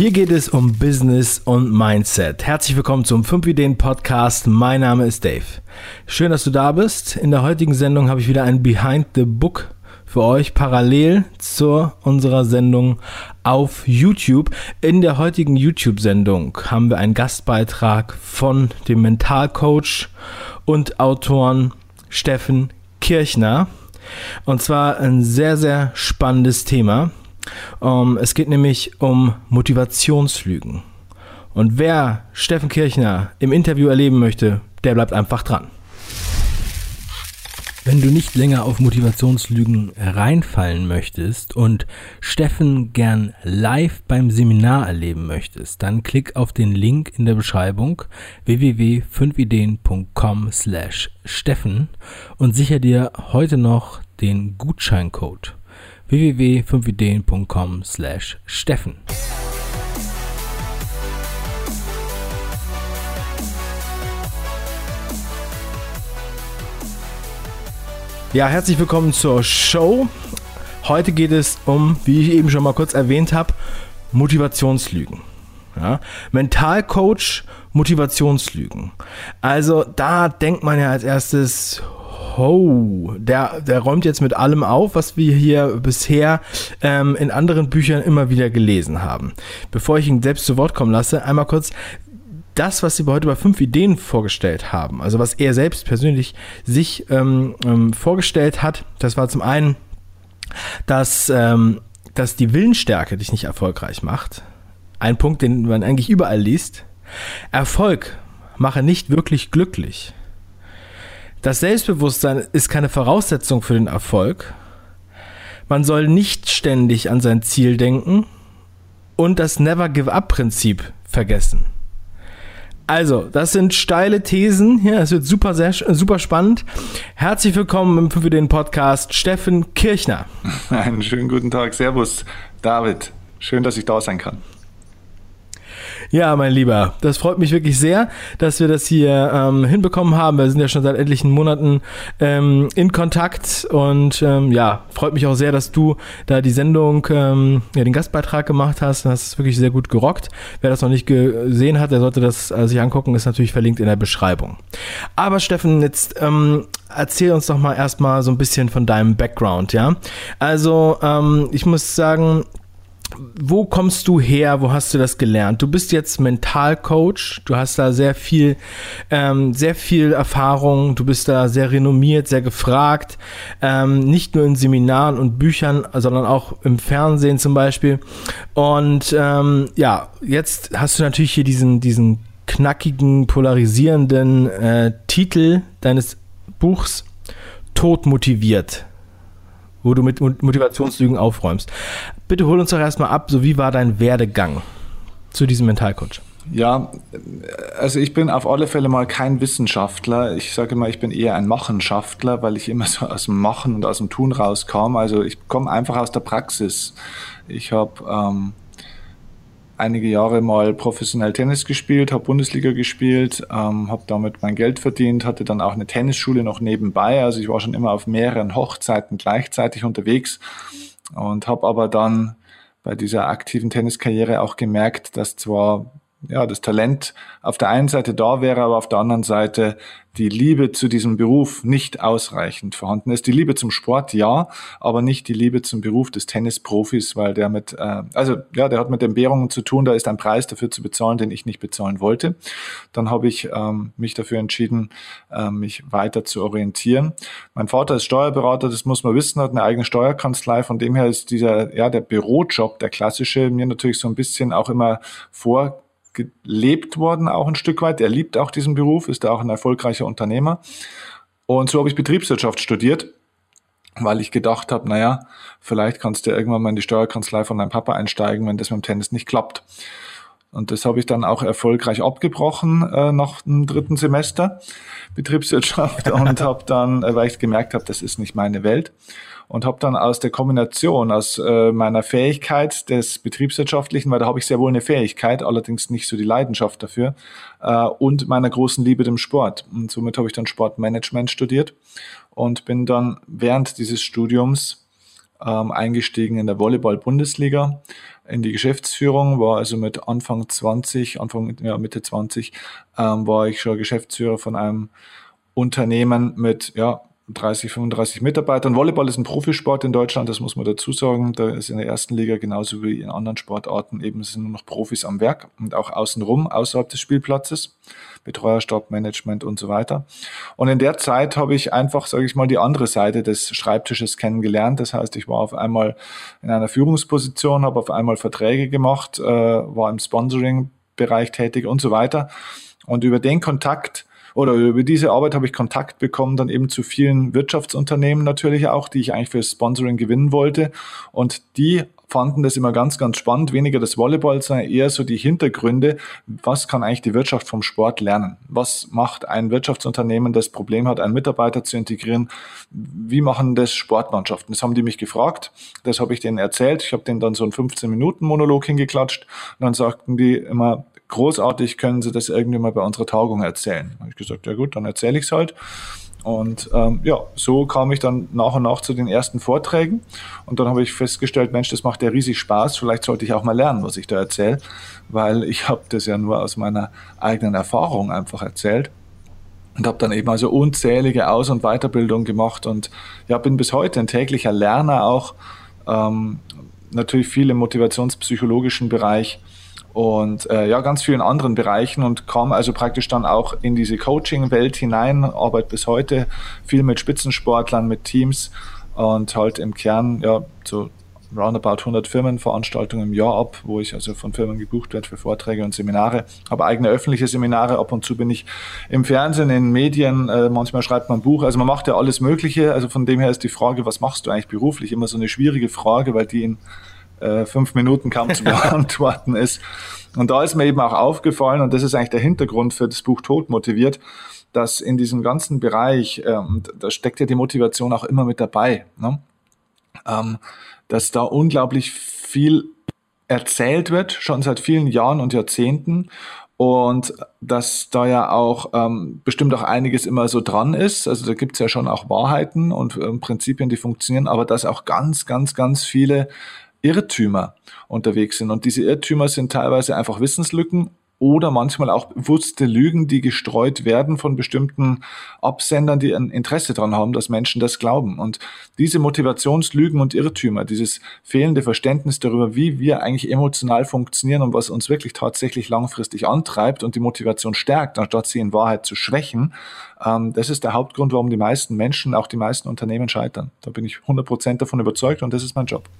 Hier geht es um Business und Mindset. Herzlich willkommen zum 5 Ideen Podcast. Mein Name ist Dave. Schön, dass du da bist. In der heutigen Sendung habe ich wieder ein Behind the Book für euch parallel zu unserer Sendung auf YouTube. In der heutigen YouTube-Sendung haben wir einen Gastbeitrag von dem Mentalcoach und Autoren Steffen Kirchner. Und zwar ein sehr, sehr spannendes Thema. Um, ähm, es geht nämlich um Motivationslügen. Und wer Steffen Kirchner im Interview erleben möchte, der bleibt einfach dran. Wenn du nicht länger auf Motivationslügen reinfallen möchtest und Steffen gern live beim Seminar erleben möchtest, dann klick auf den Link in der Beschreibung www.5ideen.com slash Steffen und sicher dir heute noch den Gutscheincode www.5ideen.com slash Steffen. Ja, herzlich willkommen zur Show. Heute geht es um, wie ich eben schon mal kurz erwähnt habe, Motivationslügen. Ja? Mentalcoach, Motivationslügen. Also da denkt man ja als erstes, Ho, der, der räumt jetzt mit allem auf, was wir hier bisher ähm, in anderen Büchern immer wieder gelesen haben. Bevor ich ihn selbst zu Wort kommen lasse, einmal kurz das, was sie heute bei fünf Ideen vorgestellt haben, also was er selbst persönlich sich ähm, ähm, vorgestellt hat, das war zum einen, dass, ähm, dass die Willensstärke dich nicht erfolgreich macht. Ein Punkt, den man eigentlich überall liest. Erfolg mache nicht wirklich glücklich. Das Selbstbewusstsein ist keine Voraussetzung für den Erfolg. Man soll nicht ständig an sein Ziel denken und das Never Give Up Prinzip vergessen. Also, das sind steile Thesen. Ja, es wird super, sehr, super spannend. Herzlich willkommen für den Podcast Steffen Kirchner. Einen schönen guten Tag. Servus, David. Schön, dass ich da sein kann. Ja, mein Lieber, das freut mich wirklich sehr, dass wir das hier ähm, hinbekommen haben. Wir sind ja schon seit etlichen Monaten ähm, in Kontakt und ähm, ja, freut mich auch sehr, dass du da die Sendung, ähm, ja, den Gastbeitrag gemacht hast. Das ist wirklich sehr gut gerockt. Wer das noch nicht gesehen hat, der sollte das äh, sich angucken, ist natürlich verlinkt in der Beschreibung. Aber Steffen, jetzt ähm, erzähl uns doch mal erstmal so ein bisschen von deinem Background, ja? Also, ähm, ich muss sagen, wo kommst du her? Wo hast du das gelernt? Du bist jetzt Mentalcoach. Du hast da sehr viel, ähm, sehr viel Erfahrung. Du bist da sehr renommiert, sehr gefragt. Ähm, nicht nur in Seminaren und Büchern, sondern auch im Fernsehen zum Beispiel. Und ähm, ja, jetzt hast du natürlich hier diesen, diesen knackigen, polarisierenden äh, Titel deines Buchs Tod motiviert wo du mit Motivationslügen aufräumst. Bitte hol uns doch erstmal ab, so wie war dein Werdegang zu diesem Mentalcoach? Ja, also ich bin auf alle Fälle mal kein Wissenschaftler. Ich sage immer, ich bin eher ein Machenschaftler, weil ich immer so aus dem Machen und aus dem Tun rauskam. Also ich komme einfach aus der Praxis. Ich habe ähm, einige Jahre mal professionell Tennis gespielt, habe Bundesliga gespielt, ähm, habe damit mein Geld verdient, hatte dann auch eine Tennisschule noch nebenbei. Also ich war schon immer auf mehreren Hochzeiten gleichzeitig unterwegs und habe aber dann bei dieser aktiven Tenniskarriere auch gemerkt, dass zwar ja, das Talent auf der einen Seite da wäre, aber auf der anderen Seite die Liebe zu diesem Beruf nicht ausreichend vorhanden ist. Die Liebe zum Sport, ja, aber nicht die Liebe zum Beruf des Tennisprofis, weil der mit, äh, also ja, der hat mit Entbehrungen zu tun, da ist ein Preis dafür zu bezahlen, den ich nicht bezahlen wollte. Dann habe ich ähm, mich dafür entschieden, äh, mich weiter zu orientieren. Mein Vater ist Steuerberater, das muss man wissen, hat eine eigene Steuerkanzlei, von dem her ist dieser, ja, der Bürojob, der klassische, mir natürlich so ein bisschen auch immer vor gelebt worden, auch ein Stück weit. Er liebt auch diesen Beruf, ist auch ein erfolgreicher Unternehmer. Und so habe ich Betriebswirtschaft studiert, weil ich gedacht habe, naja, vielleicht kannst du irgendwann mal in die Steuerkanzlei von deinem Papa einsteigen, wenn das mit dem Tennis nicht klappt. Und das habe ich dann auch erfolgreich abgebrochen äh, nach dem dritten Semester Betriebswirtschaft und habe dann, äh, weil ich gemerkt habe, das ist nicht meine Welt, und habe dann aus der Kombination aus äh, meiner Fähigkeit des betriebswirtschaftlichen, weil da habe ich sehr wohl eine Fähigkeit, allerdings nicht so die Leidenschaft dafür, äh, und meiner großen Liebe dem Sport. Und somit habe ich dann Sportmanagement studiert und bin dann während dieses Studiums ähm, eingestiegen in der Volleyball-Bundesliga in die Geschäftsführung, war also mit Anfang 20, Anfang, ja, Mitte 20, ähm, war ich schon Geschäftsführer von einem Unternehmen mit, ja, 30, 35 Mitarbeitern. Volleyball ist ein Profisport in Deutschland, das muss man dazu sagen. Da ist in der ersten Liga genauso wie in anderen Sportarten eben sind nur noch Profis am Werk und auch außenrum, außerhalb des Spielplatzes. Betreuerstab, Management und so weiter. Und in der Zeit habe ich einfach, sage ich mal, die andere Seite des Schreibtisches kennengelernt. Das heißt, ich war auf einmal in einer Führungsposition, habe auf einmal Verträge gemacht, äh, war im Sponsoring-Bereich tätig und so weiter. Und über den Kontakt oder über diese Arbeit habe ich Kontakt bekommen dann eben zu vielen Wirtschaftsunternehmen natürlich auch, die ich eigentlich für Sponsoring gewinnen wollte. Und die fanden das immer ganz, ganz spannend. Weniger das Volleyball, sondern eher so die Hintergründe. Was kann eigentlich die Wirtschaft vom Sport lernen? Was macht ein Wirtschaftsunternehmen, das Problem hat, einen Mitarbeiter zu integrieren? Wie machen das Sportmannschaften? Das haben die mich gefragt. Das habe ich denen erzählt. Ich habe denen dann so einen 15-Minuten-Monolog hingeklatscht. Und dann sagten die immer, großartig, können Sie das irgendwie mal bei unserer Tagung erzählen? Habe ich gesagt, ja gut, dann erzähle ich es halt. Und ähm, ja, so kam ich dann nach und nach zu den ersten Vorträgen. Und dann habe ich festgestellt, Mensch, das macht ja riesig Spaß. Vielleicht sollte ich auch mal lernen, was ich da erzähle, weil ich habe das ja nur aus meiner eigenen Erfahrung einfach erzählt. Und habe dann eben also unzählige Aus- und Weiterbildungen gemacht und ja, bin bis heute ein täglicher Lerner auch. Ähm, natürlich viel im motivationspsychologischen Bereich und äh, ja, ganz vielen anderen Bereichen und kam also praktisch dann auch in diese Coaching-Welt hinein, arbeite bis heute viel mit Spitzensportlern, mit Teams und halt im Kern ja so roundabout 100 Firmenveranstaltungen im Jahr ab, wo ich also von Firmen gebucht werde für Vorträge und Seminare. Habe eigene öffentliche Seminare, ab und zu bin ich im Fernsehen, in Medien, äh, manchmal schreibt man ein Buch. Also man macht ja alles Mögliche. Also von dem her ist die Frage, was machst du eigentlich beruflich, immer so eine schwierige Frage, weil die in äh, fünf Minuten kaum zu beantworten ist. Und da ist mir eben auch aufgefallen, und das ist eigentlich der Hintergrund für das Buch Tod motiviert, dass in diesem ganzen Bereich, ähm, da steckt ja die Motivation auch immer mit dabei, ne? ähm, dass da unglaublich viel erzählt wird, schon seit vielen Jahren und Jahrzehnten und dass da ja auch ähm, bestimmt auch einiges immer so dran ist. Also da gibt's ja schon auch Wahrheiten und ähm, Prinzipien, die funktionieren, aber dass auch ganz, ganz, ganz viele Irrtümer unterwegs sind. Und diese Irrtümer sind teilweise einfach Wissenslücken oder manchmal auch bewusste Lügen, die gestreut werden von bestimmten Absendern, die ein Interesse daran haben, dass Menschen das glauben. Und diese Motivationslügen und Irrtümer, dieses fehlende Verständnis darüber, wie wir eigentlich emotional funktionieren und was uns wirklich tatsächlich langfristig antreibt und die Motivation stärkt, anstatt sie in Wahrheit zu schwächen, ähm, das ist der Hauptgrund, warum die meisten Menschen, auch die meisten Unternehmen scheitern. Da bin ich 100% davon überzeugt und das ist mein Job.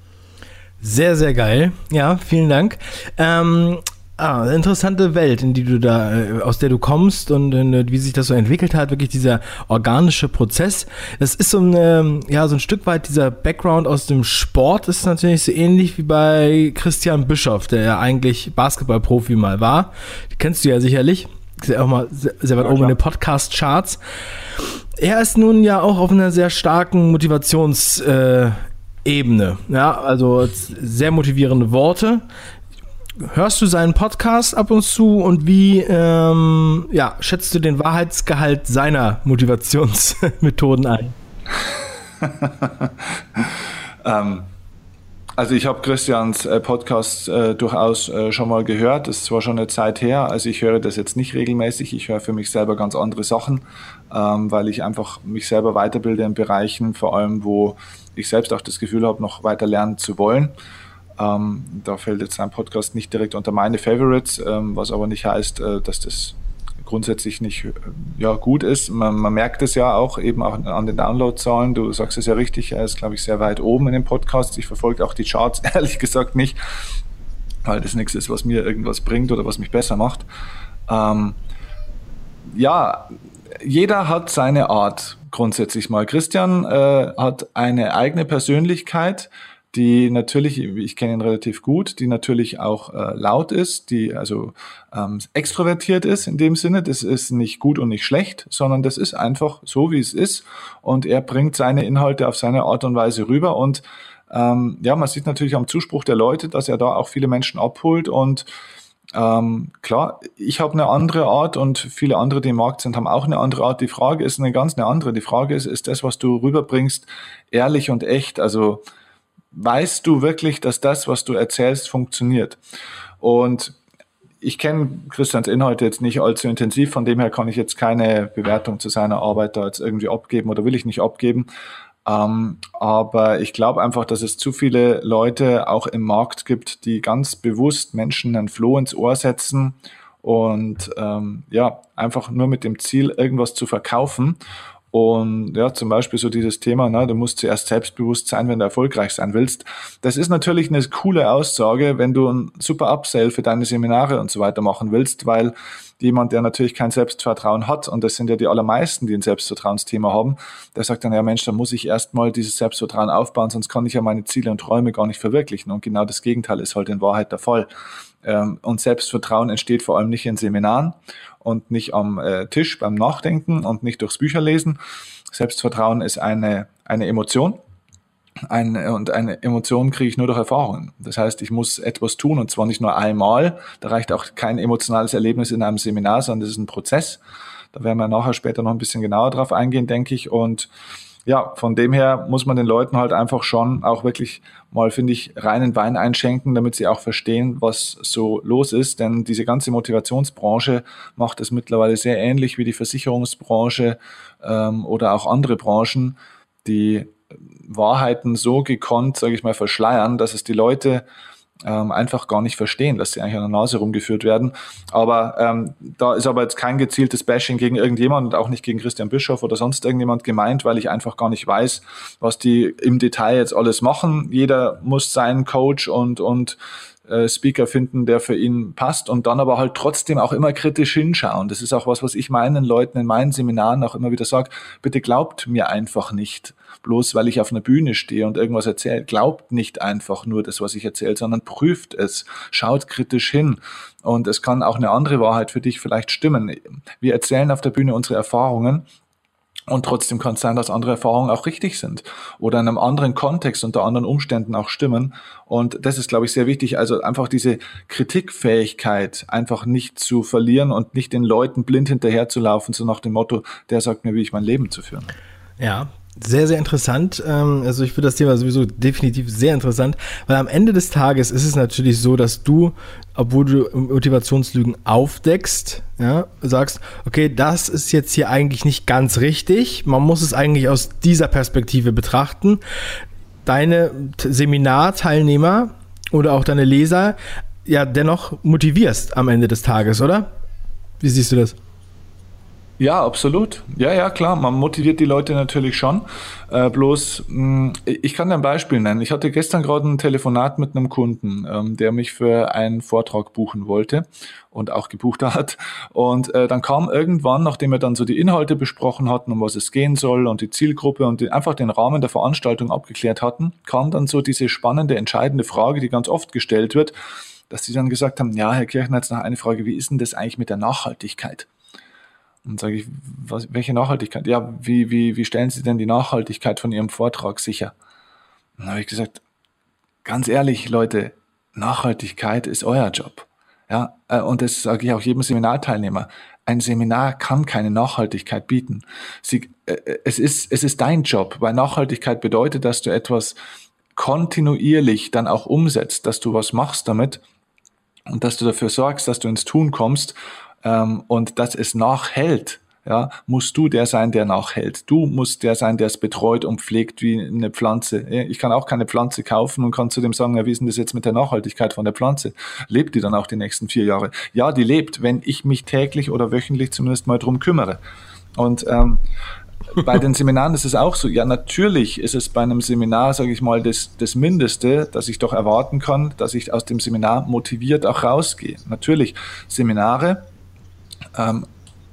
Sehr, sehr geil. Ja, vielen Dank. Ähm, Ah, interessante Welt, in die du da, äh, aus der du kommst und äh, wie sich das so entwickelt hat, wirklich dieser organische Prozess. Das ist so ein, ähm, ja, so ein Stück weit dieser Background aus dem Sport ist natürlich so ähnlich wie bei Christian Bischoff, der ja eigentlich Basketballprofi mal war. Die kennst du ja sicherlich. Ist ja auch mal sehr, sehr weit ja, oben in den Podcast-Charts. Er ist nun ja auch auf einer sehr starken Motivations, äh, Ebene. Ja, also sehr motivierende Worte. Hörst du seinen Podcast ab und zu und wie ähm, ja, schätzt du den Wahrheitsgehalt seiner Motivationsmethoden ein? ähm, also ich habe Christians äh, Podcast äh, durchaus äh, schon mal gehört. Das ist zwar schon eine Zeit her, also ich höre das jetzt nicht regelmäßig. Ich höre für mich selber ganz andere Sachen, ähm, weil ich einfach mich selber weiterbilde in Bereichen, vor allem wo ich selbst auch das Gefühl habe, noch weiter lernen zu wollen. Ähm, da fällt jetzt sein Podcast nicht direkt unter meine Favorites, ähm, was aber nicht heißt, äh, dass das grundsätzlich nicht äh, ja, gut ist. Man, man, merkt es ja auch eben auch an den Downloadzahlen. Du sagst es ja richtig, er ist, glaube ich, sehr weit oben in den Podcasts. Ich verfolge auch die Charts ehrlich gesagt nicht, weil das nichts ist, was mir irgendwas bringt oder was mich besser macht. Ähm, ja, jeder hat seine Art grundsätzlich mal. Christian äh, hat eine eigene Persönlichkeit, die natürlich, ich kenne ihn relativ gut, die natürlich auch äh, laut ist, die also ähm, extrovertiert ist in dem Sinne. Das ist nicht gut und nicht schlecht, sondern das ist einfach so, wie es ist. Und er bringt seine Inhalte auf seine Art und Weise rüber. Und ähm, ja, man sieht natürlich am Zuspruch der Leute, dass er da auch viele Menschen abholt und ähm, klar, ich habe eine andere Art und viele andere, die im Markt sind, haben auch eine andere Art. Die Frage ist eine ganz eine andere. Die Frage ist, ist das, was du rüberbringst, ehrlich und echt? Also weißt du wirklich, dass das, was du erzählst, funktioniert. Und ich kenne Christians Inhalte jetzt nicht allzu intensiv, von dem her kann ich jetzt keine Bewertung zu seiner Arbeit da jetzt irgendwie abgeben oder will ich nicht abgeben. Ähm, aber ich glaube einfach, dass es zu viele Leute auch im Markt gibt, die ganz bewusst Menschen einen Floh ins Ohr setzen und ähm, ja, einfach nur mit dem Ziel, irgendwas zu verkaufen und ja, zum Beispiel so dieses Thema, ne, du musst zuerst selbstbewusst sein, wenn du erfolgreich sein willst. Das ist natürlich eine coole Aussage, wenn du ein super Upsell für deine Seminare und so weiter machen willst, weil jemand, der natürlich kein Selbstvertrauen hat, und das sind ja die allermeisten, die ein Selbstvertrauensthema haben, der sagt dann, ja Mensch, da muss ich erstmal dieses Selbstvertrauen aufbauen, sonst kann ich ja meine Ziele und Träume gar nicht verwirklichen. Und genau das Gegenteil ist halt in Wahrheit der Fall. Ähm, und Selbstvertrauen entsteht vor allem nicht in Seminaren und nicht am äh, Tisch beim Nachdenken und nicht durchs Bücherlesen. Selbstvertrauen ist eine, eine Emotion. Eine, und eine Emotion kriege ich nur durch Erfahrungen. Das heißt, ich muss etwas tun und zwar nicht nur einmal. Da reicht auch kein emotionales Erlebnis in einem Seminar, sondern das ist ein Prozess. Da werden wir nachher später noch ein bisschen genauer drauf eingehen, denke ich. Und ja, von dem her muss man den Leuten halt einfach schon auch wirklich mal, finde ich, reinen Wein einschenken, damit sie auch verstehen, was so los ist. Denn diese ganze Motivationsbranche macht es mittlerweile sehr ähnlich wie die Versicherungsbranche ähm, oder auch andere Branchen, die Wahrheiten so gekonnt, sage ich mal, verschleiern, dass es die Leute ähm, einfach gar nicht verstehen, dass sie eigentlich an der Nase rumgeführt werden. Aber ähm, da ist aber jetzt kein gezieltes Bashing gegen irgendjemand und auch nicht gegen Christian Bischof oder sonst irgendjemand gemeint, weil ich einfach gar nicht weiß, was die im Detail jetzt alles machen. Jeder muss seinen Coach und, und äh, Speaker finden, der für ihn passt und dann aber halt trotzdem auch immer kritisch hinschauen. Das ist auch was, was ich meinen Leuten in meinen Seminaren auch immer wieder sage. Bitte glaubt mir einfach nicht, bloß weil ich auf einer Bühne stehe und irgendwas erzähle. Glaubt nicht einfach nur das, was ich erzähle, sondern prüft es, schaut kritisch hin. Und es kann auch eine andere Wahrheit für dich vielleicht stimmen. Wir erzählen auf der Bühne unsere Erfahrungen und trotzdem kann es sein, dass andere Erfahrungen auch richtig sind oder in einem anderen Kontext unter anderen Umständen auch stimmen. Und das ist, glaube ich, sehr wichtig. Also einfach diese Kritikfähigkeit einfach nicht zu verlieren und nicht den Leuten blind hinterherzulaufen, so nach dem Motto, der sagt mir, wie ich mein Leben zu führen. Ja, sehr, sehr interessant. Ähm, also ich finde das Thema sowieso definitiv sehr interessant, weil am Ende des Tages ist es natürlich so, dass du, obwohl du Motivationslügen aufdeckst, ja, sagst, okay, das ist jetzt hier eigentlich nicht ganz richtig. Man muss es eigentlich aus dieser Perspektive betrachten. Deine Seminarteilnehmer oder auch deine Leser ja dennoch motivierst am Ende des Tages, oder? Wie siehst du das? Ja, absolut. Ja, ja, klar. Man motiviert die Leute natürlich schon. Äh, bloß, mh, mm, ich kann dir ein Beispiel nennen. Ich hatte gestern gerade ein Telefonat mit einem Kunden, ähm, der mich für einen Vortrag buchen wollte und auch gebucht hat. Und äh, dann kam irgendwann, nachdem wir dann so die Inhalte besprochen hatten, um was es gehen soll und die Zielgruppe und die, einfach den Rahmen der Veranstaltung abgeklärt hatten, kam dann so diese spannende, entscheidende Frage, die ganz oft gestellt wird, dass sie dann gesagt haben, ja, Herr Kirchner, jetzt noch eine Frage, wie ist denn das eigentlich mit der Nachhaltigkeit? Und sage ich, was, welche Nachhaltigkeit? Ja, wie, wie, wie stellen Sie denn die Nachhaltigkeit von Ihrem Vortrag sicher? Dann habe ich gesagt, ganz ehrlich, Leute, Nachhaltigkeit ist euer Job. Ja, äh, und das sage ich auch jedem Seminarteilnehmer. Ein Seminar kann keine Nachhaltigkeit bieten. Sie, äh, es, ist, es ist dein Job, weil Nachhaltigkeit bedeutet, dass du etwas kontinuierlich dann auch umsetzt, dass du was machst damit und dass du dafür sorgst, dass du ins Tun kommst ähm, und dass es nachhält, ja, musst du der sein, der nachhält. Du musst der sein, der es betreut und pflegt wie eine Pflanze. Ich kann auch keine Pflanze kaufen und kann zu dem sagen, ja, wie ist denn das jetzt mit der Nachhaltigkeit von der Pflanze? Lebt die dann auch die nächsten vier Jahre? Ja, die lebt, wenn ich mich täglich oder wöchentlich zumindest mal drum kümmere. Und ähm, bei den Seminaren ist es auch so. Ja, natürlich ist es bei einem Seminar, sage ich mal, das, das Mindeste, dass ich doch erwarten kann, dass ich aus dem Seminar motiviert auch rausgehe. Natürlich, Seminare ähm,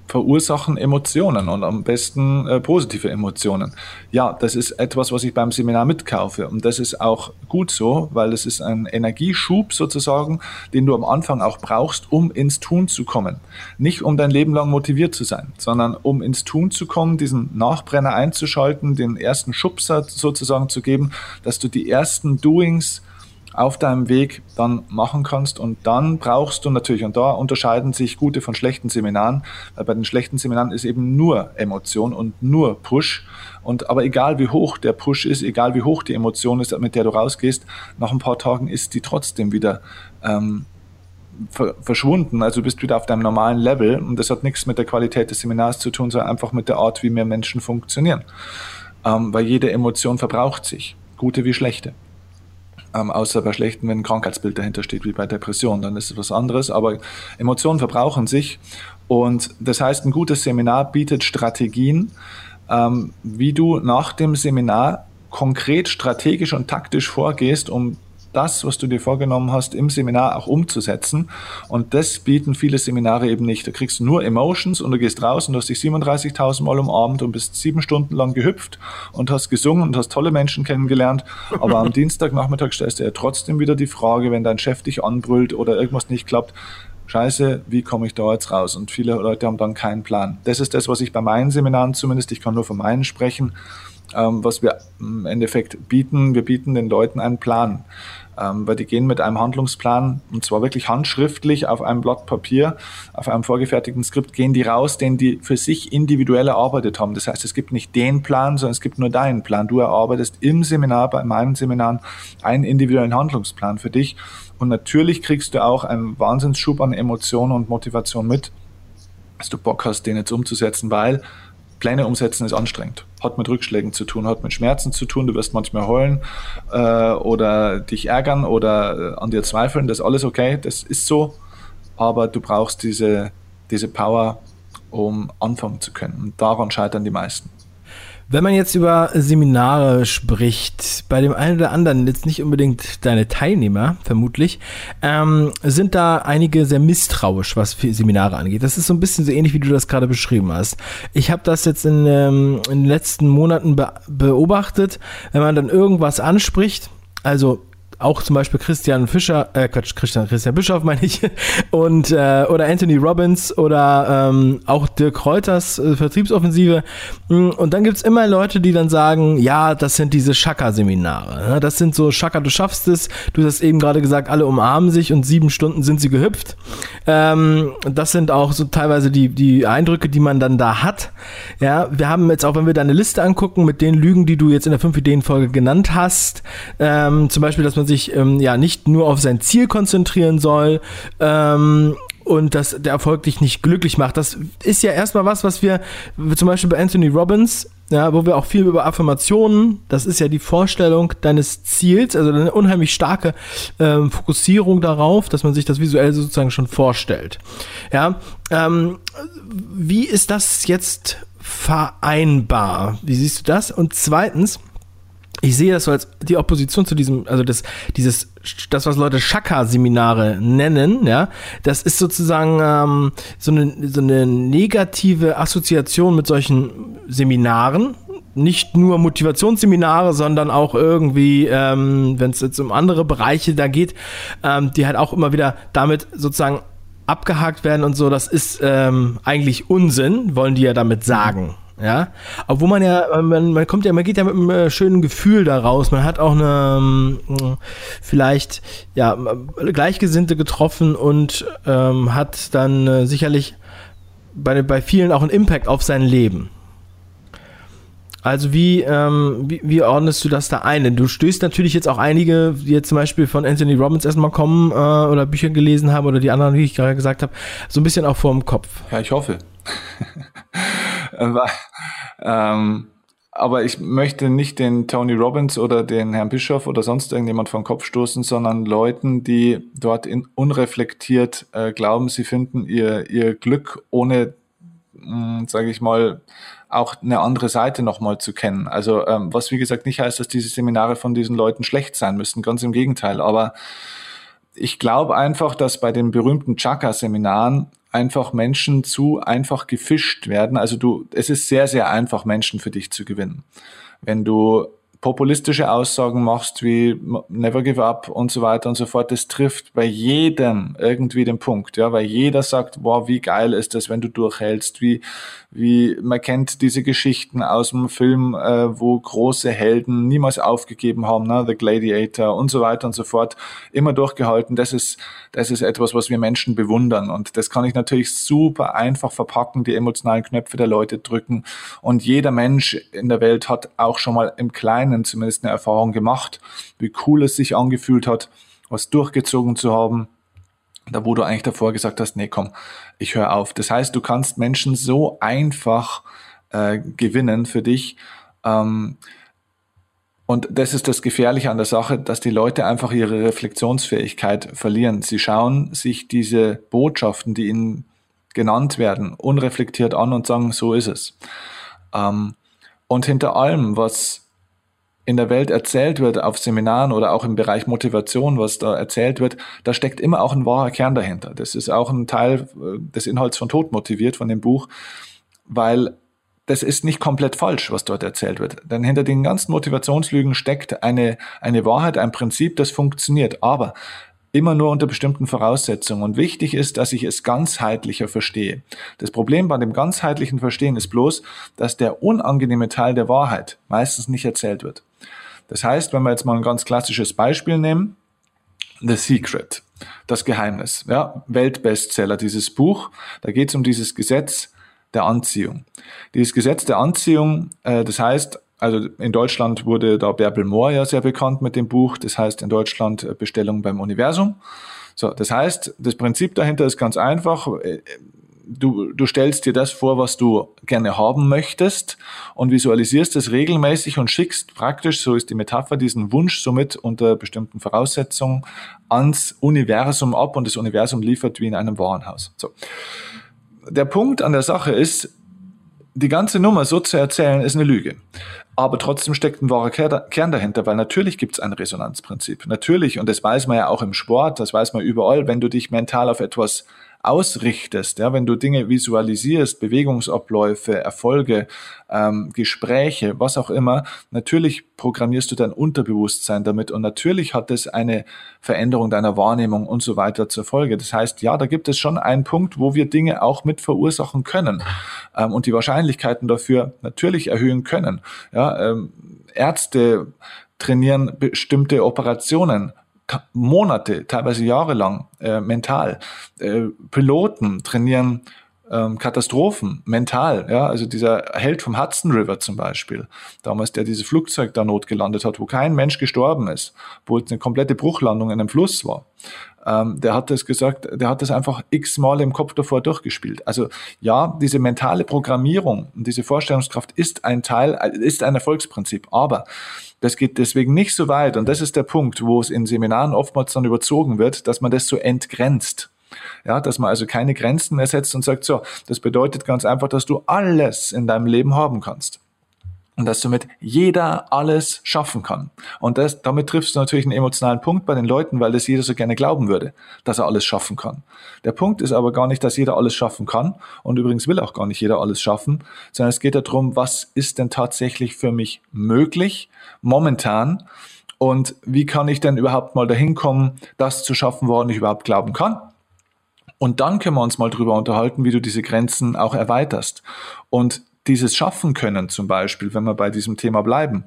verursachen Emotionen und am besten äh, positive Emotionen. Ja, das ist etwas, was ich beim Seminar mitkaufe und das ist auch gut so, weil es ist ein Energieschub sozusagen, den du am Anfang auch brauchst, um ins Tun zu kommen. Nicht um dein Leben lang motiviert zu sein, sondern um ins Tun zu kommen, diesen Nachbrenner einzuschalten, den ersten Schubser sozusagen zu geben, dass du die ersten Doings auf deinem Weg dann machen kannst. Und dann brauchst du natürlich, und da unterscheiden sich gute von schlechten Seminaren, weil bei den schlechten Seminaren ist eben nur Emotion und nur Push. Und aber egal wie hoch der Push ist, egal wie hoch die Emotion ist, mit der du rausgehst, nach ein paar Tagen ist die trotzdem wieder ähm, verschwunden. Also du bist wieder auf deinem normalen Level und das hat nichts mit der Qualität des Seminars zu tun, sondern einfach mit der Art, wie mehr Menschen funktionieren. Ähm, weil jede Emotion verbraucht sich, gute wie schlechte. Ähm, außer bei schlechten, wenn ein Krankheitsbild dahinter steht, wie bei Depressionen, dann ist es was anderes. Aber Emotionen verbrauchen sich und das heißt, ein gutes Seminar bietet Strategien, ähm, wie du nach dem Seminar konkret strategisch und taktisch vorgehst, um das, was du dir vorgenommen hast, im Seminar auch umzusetzen. Und das bieten viele Seminare eben nicht. Da kriegst du nur Emotions und du gehst raus und du hast dich 37.000 Mal umarmt und bist sieben Stunden lang gehüpft und hast gesungen und hast tolle Menschen kennengelernt. Aber am Dienstagnachmittag stellst du ja trotzdem wieder die Frage, wenn dein Chef dich anbrüllt oder irgendwas nicht klappt, Scheiße, wie komme ich da jetzt raus? Und viele Leute haben dann keinen Plan. Das ist das, was ich bei meinen Seminaren zumindest, ich kann nur von meinen sprechen, ähm, was wir im Endeffekt bieten. Wir bieten den Leuten einen Plan weil die gehen mit einem Handlungsplan und zwar wirklich handschriftlich auf einem Blatt Papier, auf einem vorgefertigten Skript, gehen die raus, den die für sich individuell erarbeitet haben. Das heißt, es gibt nicht den Plan, sondern es gibt nur deinen Plan. Du erarbeitest im Seminar, bei meinen Seminaren, einen individuellen Handlungsplan für dich und natürlich kriegst du auch einen Wahnsinnsschub an Emotionen und Motivation mit, dass du Bock hast, den jetzt umzusetzen, weil Pläne umsetzen ist anstrengend. Hat mit Rückschlägen zu tun, hat mit Schmerzen zu tun. Du wirst manchmal heulen äh, oder dich ärgern oder äh, an dir zweifeln. Das ist alles okay, das ist so. Aber du brauchst diese, diese Power, um anfangen zu können. Und daran scheitern die meisten. Wenn man jetzt über Seminare spricht, bei dem einen oder anderen, jetzt nicht unbedingt deine Teilnehmer, vermutlich, ähm, sind da einige sehr misstrauisch, was Seminare angeht. Das ist so ein bisschen so ähnlich, wie du das gerade beschrieben hast. Ich habe das jetzt in, ähm, in den letzten Monaten be beobachtet, wenn man dann irgendwas anspricht, also auch zum Beispiel Christian Fischer, äh Quatsch, Christian, Christian Bischoff meine ich, und äh, oder Anthony Robbins oder ähm, auch Dirk Reuters äh, Vertriebsoffensive. Mm, und dann gibt's immer Leute, die dann sagen, ja, das sind diese Shaka-Seminare. Ne? Das sind so Shaka, du schaffst es. Du hast eben gerade gesagt, alle umarmen sich und sieben Stunden sind sie gehüpft. Ähm, das sind auch so teilweise die, die Eindrücke, die man dann da hat. Ja, wir haben jetzt auch, wenn wir deine Liste angucken mit den Lügen, die du jetzt in der 5-Ideen-Folge genannt hast, ähm, zum Beispiel, dass man sich ähm, ja nicht nur auf sein Ziel konzentrieren soll ähm, und dass der Erfolg dich nicht glücklich macht. Das ist ja erstmal was, was wir zum Beispiel bei Anthony Robbins, ja, wo wir auch viel über Affirmationen, das ist ja die Vorstellung deines Ziels, also eine unheimlich starke ähm, Fokussierung darauf, dass man sich das visuell sozusagen schon vorstellt. Ja, ähm, wie ist das jetzt vereinbar? Wie siehst du das? Und zweitens, ich sehe das so als die Opposition zu diesem, also das, dieses, das, was Leute Shaka-Seminare nennen, ja, das ist sozusagen ähm, so, eine, so eine negative Assoziation mit solchen Seminaren. Nicht nur Motivationsseminare, sondern auch irgendwie, ähm, wenn es jetzt um andere Bereiche da geht, ähm, die halt auch immer wieder damit sozusagen abgehakt werden und so, das ist ähm, eigentlich Unsinn, wollen die ja damit sagen. Ja, obwohl man ja, man, man kommt ja, man geht ja mit einem äh, schönen Gefühl da raus. Man hat auch eine ähm, vielleicht ja Gleichgesinnte getroffen und ähm, hat dann äh, sicherlich bei, bei vielen auch einen Impact auf sein Leben. Also wie, ähm, wie, wie ordnest du das da ein? du stößt natürlich jetzt auch einige, die jetzt zum Beispiel von Anthony Robbins erstmal kommen äh, oder Bücher gelesen haben oder die anderen, wie ich gerade gesagt habe, so ein bisschen auch vor dem Kopf. Ja, ich hoffe. Ähm, aber ich möchte nicht den Tony Robbins oder den Herrn Bischof oder sonst irgendjemand vom Kopf stoßen, sondern Leuten, die dort in, unreflektiert äh, glauben, sie finden ihr, ihr Glück ohne, hm, sage ich mal, auch eine andere Seite nochmal zu kennen. Also ähm, was wie gesagt nicht heißt, dass diese Seminare von diesen Leuten schlecht sein müssen, ganz im Gegenteil. Aber ich glaube einfach, dass bei den berühmten Chakra-Seminaren einfach Menschen zu einfach gefischt werden. Also du, es ist sehr, sehr einfach, Menschen für dich zu gewinnen. Wenn du populistische Aussagen machst wie Never Give Up und so weiter und so fort, das trifft bei jedem irgendwie den Punkt, ja, weil jeder sagt, wow, wie geil ist das, wenn du durchhältst, wie, wie, man kennt diese Geschichten aus dem Film, äh, wo große Helden niemals aufgegeben haben, ne, The Gladiator und so weiter und so fort, immer durchgehalten, das ist, das ist etwas, was wir Menschen bewundern und das kann ich natürlich super einfach verpacken, die emotionalen Knöpfe der Leute drücken. Und jeder Mensch in der Welt hat auch schon mal im Kleinen Kleinen zumindest eine Erfahrung gemacht, wie cool es sich angefühlt hat, was durchgezogen zu haben, da wo du eigentlich davor gesagt hast, nee, komm, ich höre auf. Das heißt, du kannst Menschen so einfach äh, gewinnen für dich. Ähm, und das ist das Gefährliche an der Sache, dass die Leute einfach ihre Reflexionsfähigkeit verlieren. Sie schauen sich diese Botschaften, die ihnen genannt werden, unreflektiert an und sagen, so ist es. Ähm, und hinter allem, was in der Welt erzählt wird, auf Seminaren oder auch im Bereich Motivation, was da erzählt wird, da steckt immer auch ein wahrer Kern dahinter. Das ist auch ein Teil äh, des Inhalts von Tod motiviert, von dem Buch, weil das ist nicht komplett falsch, was dort erzählt wird. Denn hinter den ganzen Motivationslügen steckt eine, eine Wahrheit, ein Prinzip, das funktioniert. Aber immer nur unter bestimmten Voraussetzungen. Und wichtig ist, dass ich es ganzheitlicher verstehe. Das Problem bei dem ganzheitlichen Verstehen ist bloß, dass der unangenehme Teil der Wahrheit meistens nicht erzählt wird. Das heißt, wenn wir jetzt mal ein ganz klassisches Beispiel nehmen, The Secret, das Geheimnis, ja, Weltbestseller, dieses Buch, da geht es um dieses Gesetz der Anziehung. Dieses Gesetz der Anziehung, äh, das heißt, also in Deutschland wurde da Bärbel Mohr ja sehr bekannt mit dem Buch. Das heißt in Deutschland äh, Bestellung beim Universum. So, das heißt, das Prinzip dahinter ist ganz einfach. Äh, du, du stellst dir das vor, was du gerne haben möchtest und visualisierst es regelmäßig und schickst praktisch, so ist die Metapher, diesen Wunsch somit unter bestimmten Voraussetzungen ans Universum ab und das Universum liefert wie in einem Warenhaus. So. Der Punkt an der Sache ist, die ganze Nummer so zu erzählen, ist eine Lüge. Aber trotzdem steckt ein wahrer Kern dahinter, weil natürlich gibt es ein Resonanzprinzip. Natürlich, und das weiß man ja auch im Sport, das weiß man überall, wenn du dich mental auf etwas ausrichtest, ja, wenn du Dinge visualisierst, Bewegungsabläufe, Erfolge, ähm, Gespräche, was auch immer, natürlich programmierst du dein Unterbewusstsein damit und natürlich hat es eine Veränderung deiner Wahrnehmung und so weiter zur Folge. Das heißt, ja, da gibt es schon einen Punkt, wo wir Dinge auch mit verursachen können ähm, und die Wahrscheinlichkeiten dafür natürlich erhöhen können. Ja, ähm, Ärzte trainieren bestimmte Operationen Monate, teilweise jahrelang äh, mental. Äh, Piloten trainieren ähm, Katastrophen mental. Ja, also dieser Held vom Hudson River zum Beispiel, damals der dieses Flugzeug da notgelandet hat, wo kein Mensch gestorben ist, wo es eine komplette Bruchlandung in einem Fluss war. Ähm, der hat das gesagt, der hat das einfach x-mal im Kopf davor durchgespielt. Also ja, diese mentale Programmierung und diese Vorstellungskraft ist ein Teil, ist ein Erfolgsprinzip, aber das geht deswegen nicht so weit. Und das ist der Punkt, wo es in Seminaren oftmals dann überzogen wird, dass man das so entgrenzt. Ja, dass man also keine Grenzen mehr setzt und sagt, so, das bedeutet ganz einfach, dass du alles in deinem Leben haben kannst und dass somit jeder alles schaffen kann. Und das, damit triffst du natürlich einen emotionalen Punkt bei den Leuten, weil das jeder so gerne glauben würde, dass er alles schaffen kann. Der Punkt ist aber gar nicht, dass jeder alles schaffen kann. Und übrigens will auch gar nicht jeder alles schaffen, sondern es geht darum, was ist denn tatsächlich für mich möglich momentan? Und wie kann ich denn überhaupt mal dahin kommen, das zu schaffen, woran ich überhaupt glauben kann? Und dann können wir uns mal drüber unterhalten, wie du diese Grenzen auch erweiterst. Und dieses Schaffen können zum Beispiel, wenn wir bei diesem Thema bleiben,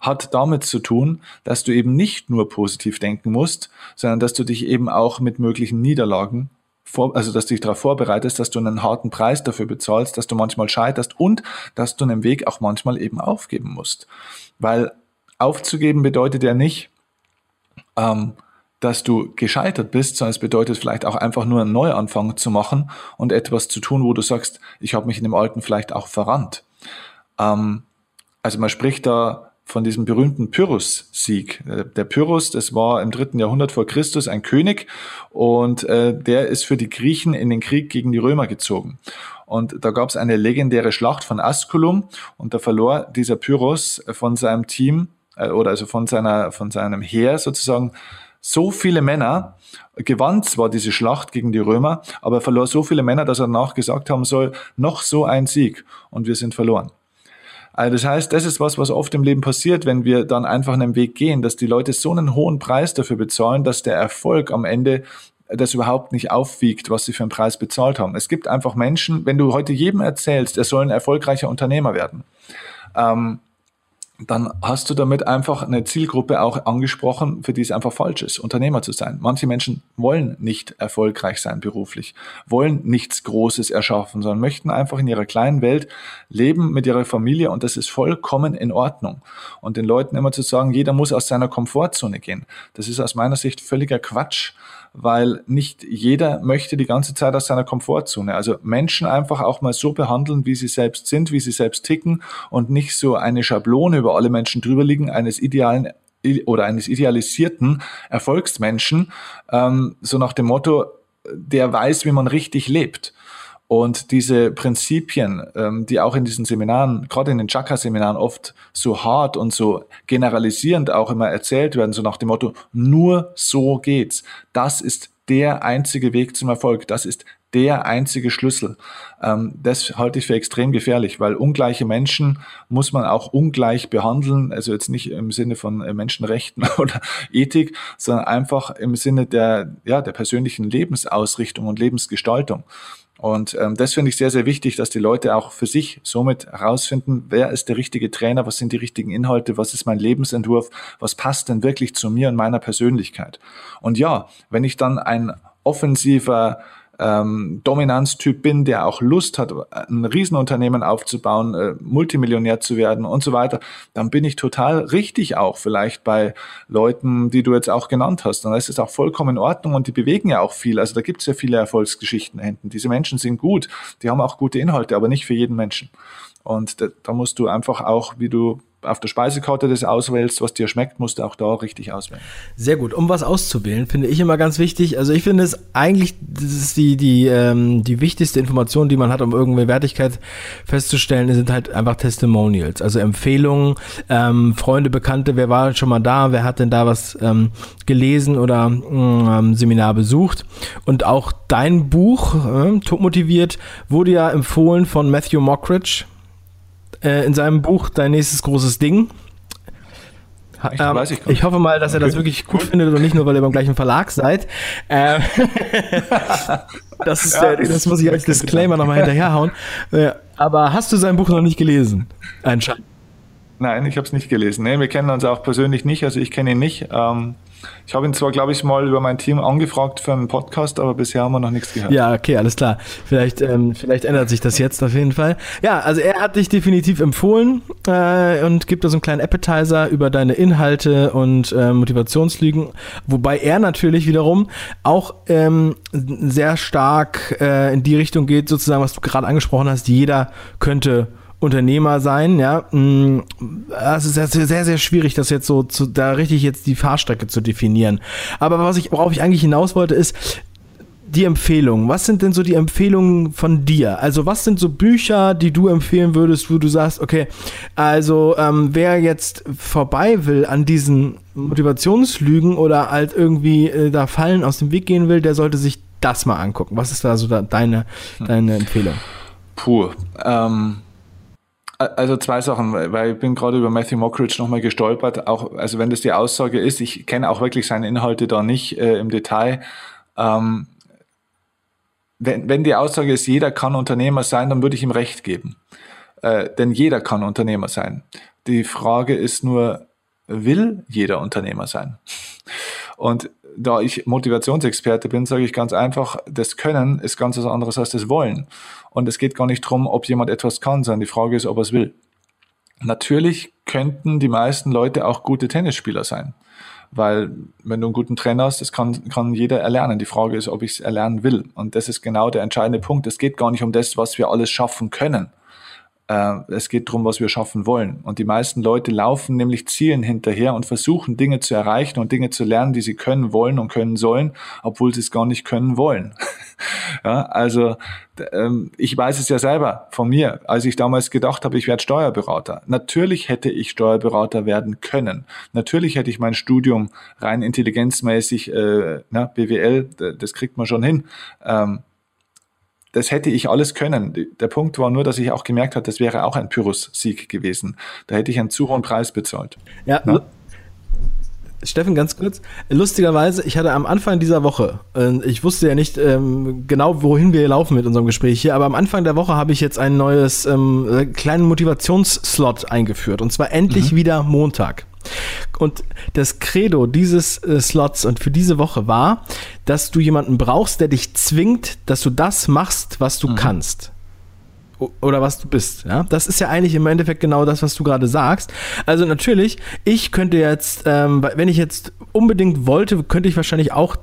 hat damit zu tun, dass du eben nicht nur positiv denken musst, sondern dass du dich eben auch mit möglichen Niederlagen vor, also dass du dich darauf vorbereitest, dass du einen harten Preis dafür bezahlst, dass du manchmal scheiterst und dass du einen Weg auch manchmal eben aufgeben musst. Weil aufzugeben bedeutet ja nicht, ähm, dass du gescheitert bist, sondern es bedeutet vielleicht auch einfach nur einen Neuanfang zu machen und etwas zu tun, wo du sagst, ich habe mich in dem Alten vielleicht auch verrannt. Ähm, also man spricht da von diesem berühmten Pyrrhus-Sieg. Äh, der Pyrrhus, das war im dritten Jahrhundert vor Christus ein König und äh, der ist für die Griechen in den Krieg gegen die Römer gezogen. Und da gab es eine legendäre Schlacht von Asculum und da verlor dieser Pyrrhus von seinem Team äh, oder also von seiner von seinem Heer sozusagen so viele Männer, gewann zwar diese Schlacht gegen die Römer, aber er verlor so viele Männer, dass er danach gesagt haben soll, noch so ein Sieg und wir sind verloren. Also das heißt, das ist was, was oft im Leben passiert, wenn wir dann einfach einen Weg gehen, dass die Leute so einen hohen Preis dafür bezahlen, dass der Erfolg am Ende das überhaupt nicht aufwiegt, was sie für einen Preis bezahlt haben. Es gibt einfach Menschen, wenn du heute jedem erzählst, er soll ein erfolgreicher Unternehmer werden, ähm, dann hast du damit einfach eine Zielgruppe auch angesprochen, für die es einfach falsch ist, Unternehmer zu sein. Manche Menschen wollen nicht erfolgreich sein beruflich, wollen nichts Großes erschaffen, sondern möchten einfach in ihrer kleinen Welt leben mit ihrer Familie und das ist vollkommen in Ordnung. Und den Leuten immer zu sagen, jeder muss aus seiner Komfortzone gehen, das ist aus meiner Sicht völliger Quatsch weil nicht jeder möchte die ganze Zeit aus seiner Komfortzone. Also Menschen einfach auch mal so behandeln, wie sie selbst sind, wie sie selbst ticken und nicht so eine Schablone über alle Menschen drüber liegen, eines idealen oder eines idealisierten Erfolgsmenschen, ähm, so nach dem Motto, der weiß, wie man richtig lebt. Und diese Prinzipien, ähm, die auch in diesen Seminaren, gerade in den Chakra-Seminaren oft so hart und so generalisierend auch immer erzählt werden, so nach dem Motto, nur so geht's. Das ist der einzige Weg zum Erfolg. Das ist der einzige Schlüssel. Ähm, das halte ich für extrem gefährlich, weil ungleiche Menschen muss man auch ungleich behandeln. Also jetzt nicht im Sinne von äh, Menschenrechten oder Ethik, sondern einfach im Sinne der, ja, der persönlichen Lebensausrichtung und Lebensgestaltung. Und ähm, das finde ich sehr, sehr wichtig, dass die Leute auch für sich somit herausfinden, wer ist der richtige Trainer, was sind die richtigen Inhalte, was ist mein Lebensentwurf, was passt denn wirklich zu mir und meiner Persönlichkeit. Und ja, wenn ich dann ein offensiver ähm, Dominanztyp bin, der auch Lust hat, ein Riesenunternehmen aufzubauen, äh, Multimillionär zu werden und so weiter, dann bin ich total richtig auch vielleicht bei Leuten, die du jetzt auch genannt hast. Das ist auch vollkommen in Ordnung und die bewegen ja auch viel. Also da gibt es ja viele Erfolgsgeschichten hinten. Diese Menschen sind gut, die haben auch gute Inhalte, aber nicht für jeden Menschen. Und da, da musst du einfach auch, wie du auf der Speisekarte das auswählst, was dir schmeckt, musst du auch da richtig auswählen. Sehr gut. Um was auszuwählen, finde ich immer ganz wichtig. Also ich finde es eigentlich, das ist die, die, ähm, die wichtigste Information, die man hat, um irgendwie Wertigkeit festzustellen, sind halt einfach Testimonials. Also Empfehlungen, ähm, Freunde, Bekannte, wer war schon mal da, wer hat denn da was ähm, gelesen oder ähm, Seminar besucht. Und auch dein Buch, äh, Top motiviert, wurde ja empfohlen von Matthew Mockridge äh, in seinem Buch Dein nächstes großes Ding. Echt, ähm, ich, ich, hoffe mal, dass okay. er das wirklich gut findet und nicht nur, weil ihr beim gleichen Verlag seid. Ähm, das, ja, der, das muss ich als Disclaimer nochmal hinterherhauen. Äh, aber hast du sein Buch noch nicht gelesen? Anscheinend. Nein, ich habe es nicht gelesen. Nee, wir kennen uns auch persönlich nicht, also ich kenne ihn nicht. Ähm, ich habe ihn zwar, glaube ich, mal über mein Team angefragt für einen Podcast, aber bisher haben wir noch nichts gehört. Ja, okay, alles klar. Vielleicht, ähm, vielleicht ändert sich das jetzt auf jeden Fall. Ja, also er hat dich definitiv empfohlen äh, und gibt da so einen kleinen Appetizer über deine Inhalte und äh, Motivationslügen, wobei er natürlich wiederum auch ähm, sehr stark äh, in die Richtung geht, sozusagen, was du gerade angesprochen hast, jeder könnte Unternehmer sein, ja. Mm, es ist sehr, sehr, sehr schwierig, das jetzt so zu, da richtig jetzt die Fahrstrecke zu definieren. Aber was ich, worauf ich eigentlich hinaus wollte, ist, die Empfehlungen. Was sind denn so die Empfehlungen von dir? Also was sind so Bücher, die du empfehlen würdest, wo du sagst, okay, also ähm, wer jetzt vorbei will an diesen Motivationslügen oder halt irgendwie äh, da Fallen aus dem Weg gehen will, der sollte sich das mal angucken. Was ist da so da deine, deine Empfehlung? Puh, ähm, also zwei Sachen, weil ich bin gerade über Matthew Mockridge nochmal gestolpert. Auch, also wenn das die Aussage ist, ich kenne auch wirklich seine Inhalte da nicht äh, im Detail. Ähm, wenn, wenn die Aussage ist, jeder kann Unternehmer sein, dann würde ich ihm recht geben. Äh, denn jeder kann Unternehmer sein. Die Frage ist nur, will jeder Unternehmer sein? Und da ich Motivationsexperte bin, sage ich ganz einfach, das Können ist ganz was anderes als das Wollen. Und es geht gar nicht darum, ob jemand etwas kann, sondern die Frage ist, ob er es will. Natürlich könnten die meisten Leute auch gute Tennisspieler sein. Weil wenn du einen guten Trainer hast, das kann, kann jeder erlernen. Die Frage ist, ob ich es erlernen will. Und das ist genau der entscheidende Punkt. Es geht gar nicht um das, was wir alles schaffen können, es geht darum, was wir schaffen wollen. Und die meisten Leute laufen nämlich Zielen hinterher und versuchen Dinge zu erreichen und Dinge zu lernen, die sie können wollen und können sollen, obwohl sie es gar nicht können wollen. ja, also ähm, ich weiß es ja selber von mir, als ich damals gedacht habe, ich werde Steuerberater. Natürlich hätte ich Steuerberater werden können. Natürlich hätte ich mein Studium rein intelligenzmäßig, äh, na, BWL, das kriegt man schon hin. Ähm, das hätte ich alles können. Der Punkt war nur, dass ich auch gemerkt habe, das wäre auch ein Pyrrhus-Sieg gewesen. Da hätte ich einen zu hohen Preis bezahlt. Ja, ja? Steffen, ganz kurz. Lustigerweise, ich hatte am Anfang dieser Woche, äh, ich wusste ja nicht ähm, genau, wohin wir laufen mit unserem Gespräch hier, aber am Anfang der Woche habe ich jetzt ein neues ähm, äh, kleinen Motivationsslot eingeführt und zwar endlich mhm. wieder Montag. Und das Credo dieses äh, Slots und für diese Woche war, dass du jemanden brauchst, der dich zwingt, dass du das machst, was du mhm. kannst oder was du bist. Ja? Das ist ja eigentlich im Endeffekt genau das, was du gerade sagst. Also natürlich, ich könnte jetzt, ähm, wenn ich jetzt unbedingt wollte, könnte ich wahrscheinlich auch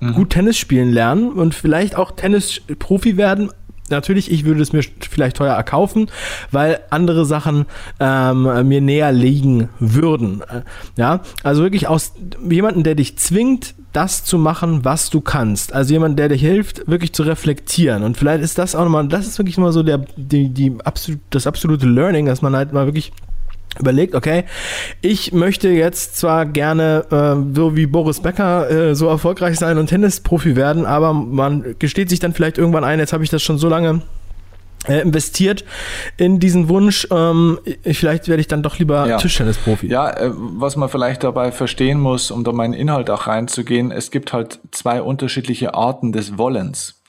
mhm. gut Tennis spielen lernen und vielleicht auch Tennis-Profi werden. Natürlich, ich würde es mir vielleicht teuer erkaufen, weil andere Sachen ähm, mir näher liegen würden. Äh, ja, also wirklich aus jemanden, der dich zwingt, das zu machen, was du kannst. Also jemand, der dir hilft, wirklich zu reflektieren. Und vielleicht ist das auch nochmal, das ist wirklich mal so der, die, die absolut, das absolute Learning, dass man halt mal wirklich überlegt, okay, ich möchte jetzt zwar gerne äh, so wie Boris Becker äh, so erfolgreich sein und Tennisprofi werden, aber man gesteht sich dann vielleicht irgendwann ein, jetzt habe ich das schon so lange äh, investiert in diesen Wunsch, ähm, vielleicht werde ich dann doch lieber ja. Tischtennisprofi. Ja, äh, was man vielleicht dabei verstehen muss, um da meinen Inhalt auch reinzugehen, es gibt halt zwei unterschiedliche Arten des Wollens.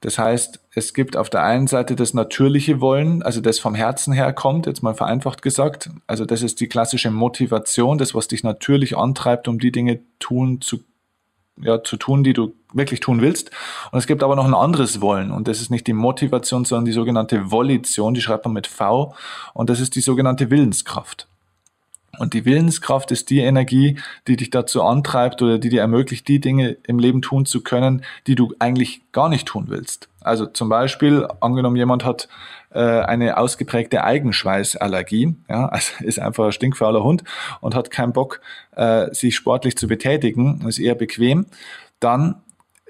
Das heißt, es gibt auf der einen Seite das natürliche Wollen, also das vom Herzen her kommt, jetzt mal vereinfacht gesagt. Also das ist die klassische Motivation, das, was dich natürlich antreibt, um die Dinge tun zu ja, zu tun, die du wirklich tun willst. Und es gibt aber noch ein anderes Wollen. Und das ist nicht die Motivation, sondern die sogenannte Volition, die schreibt man mit V. Und das ist die sogenannte Willenskraft. Und die Willenskraft ist die Energie, die dich dazu antreibt oder die dir ermöglicht, die Dinge im Leben tun zu können, die du eigentlich gar nicht tun willst. Also zum Beispiel, angenommen, jemand hat äh, eine ausgeprägte Eigenschweißallergie, ja, also ist einfach ein stinkfauler Hund und hat keinen Bock, äh, sich sportlich zu betätigen, ist eher bequem, dann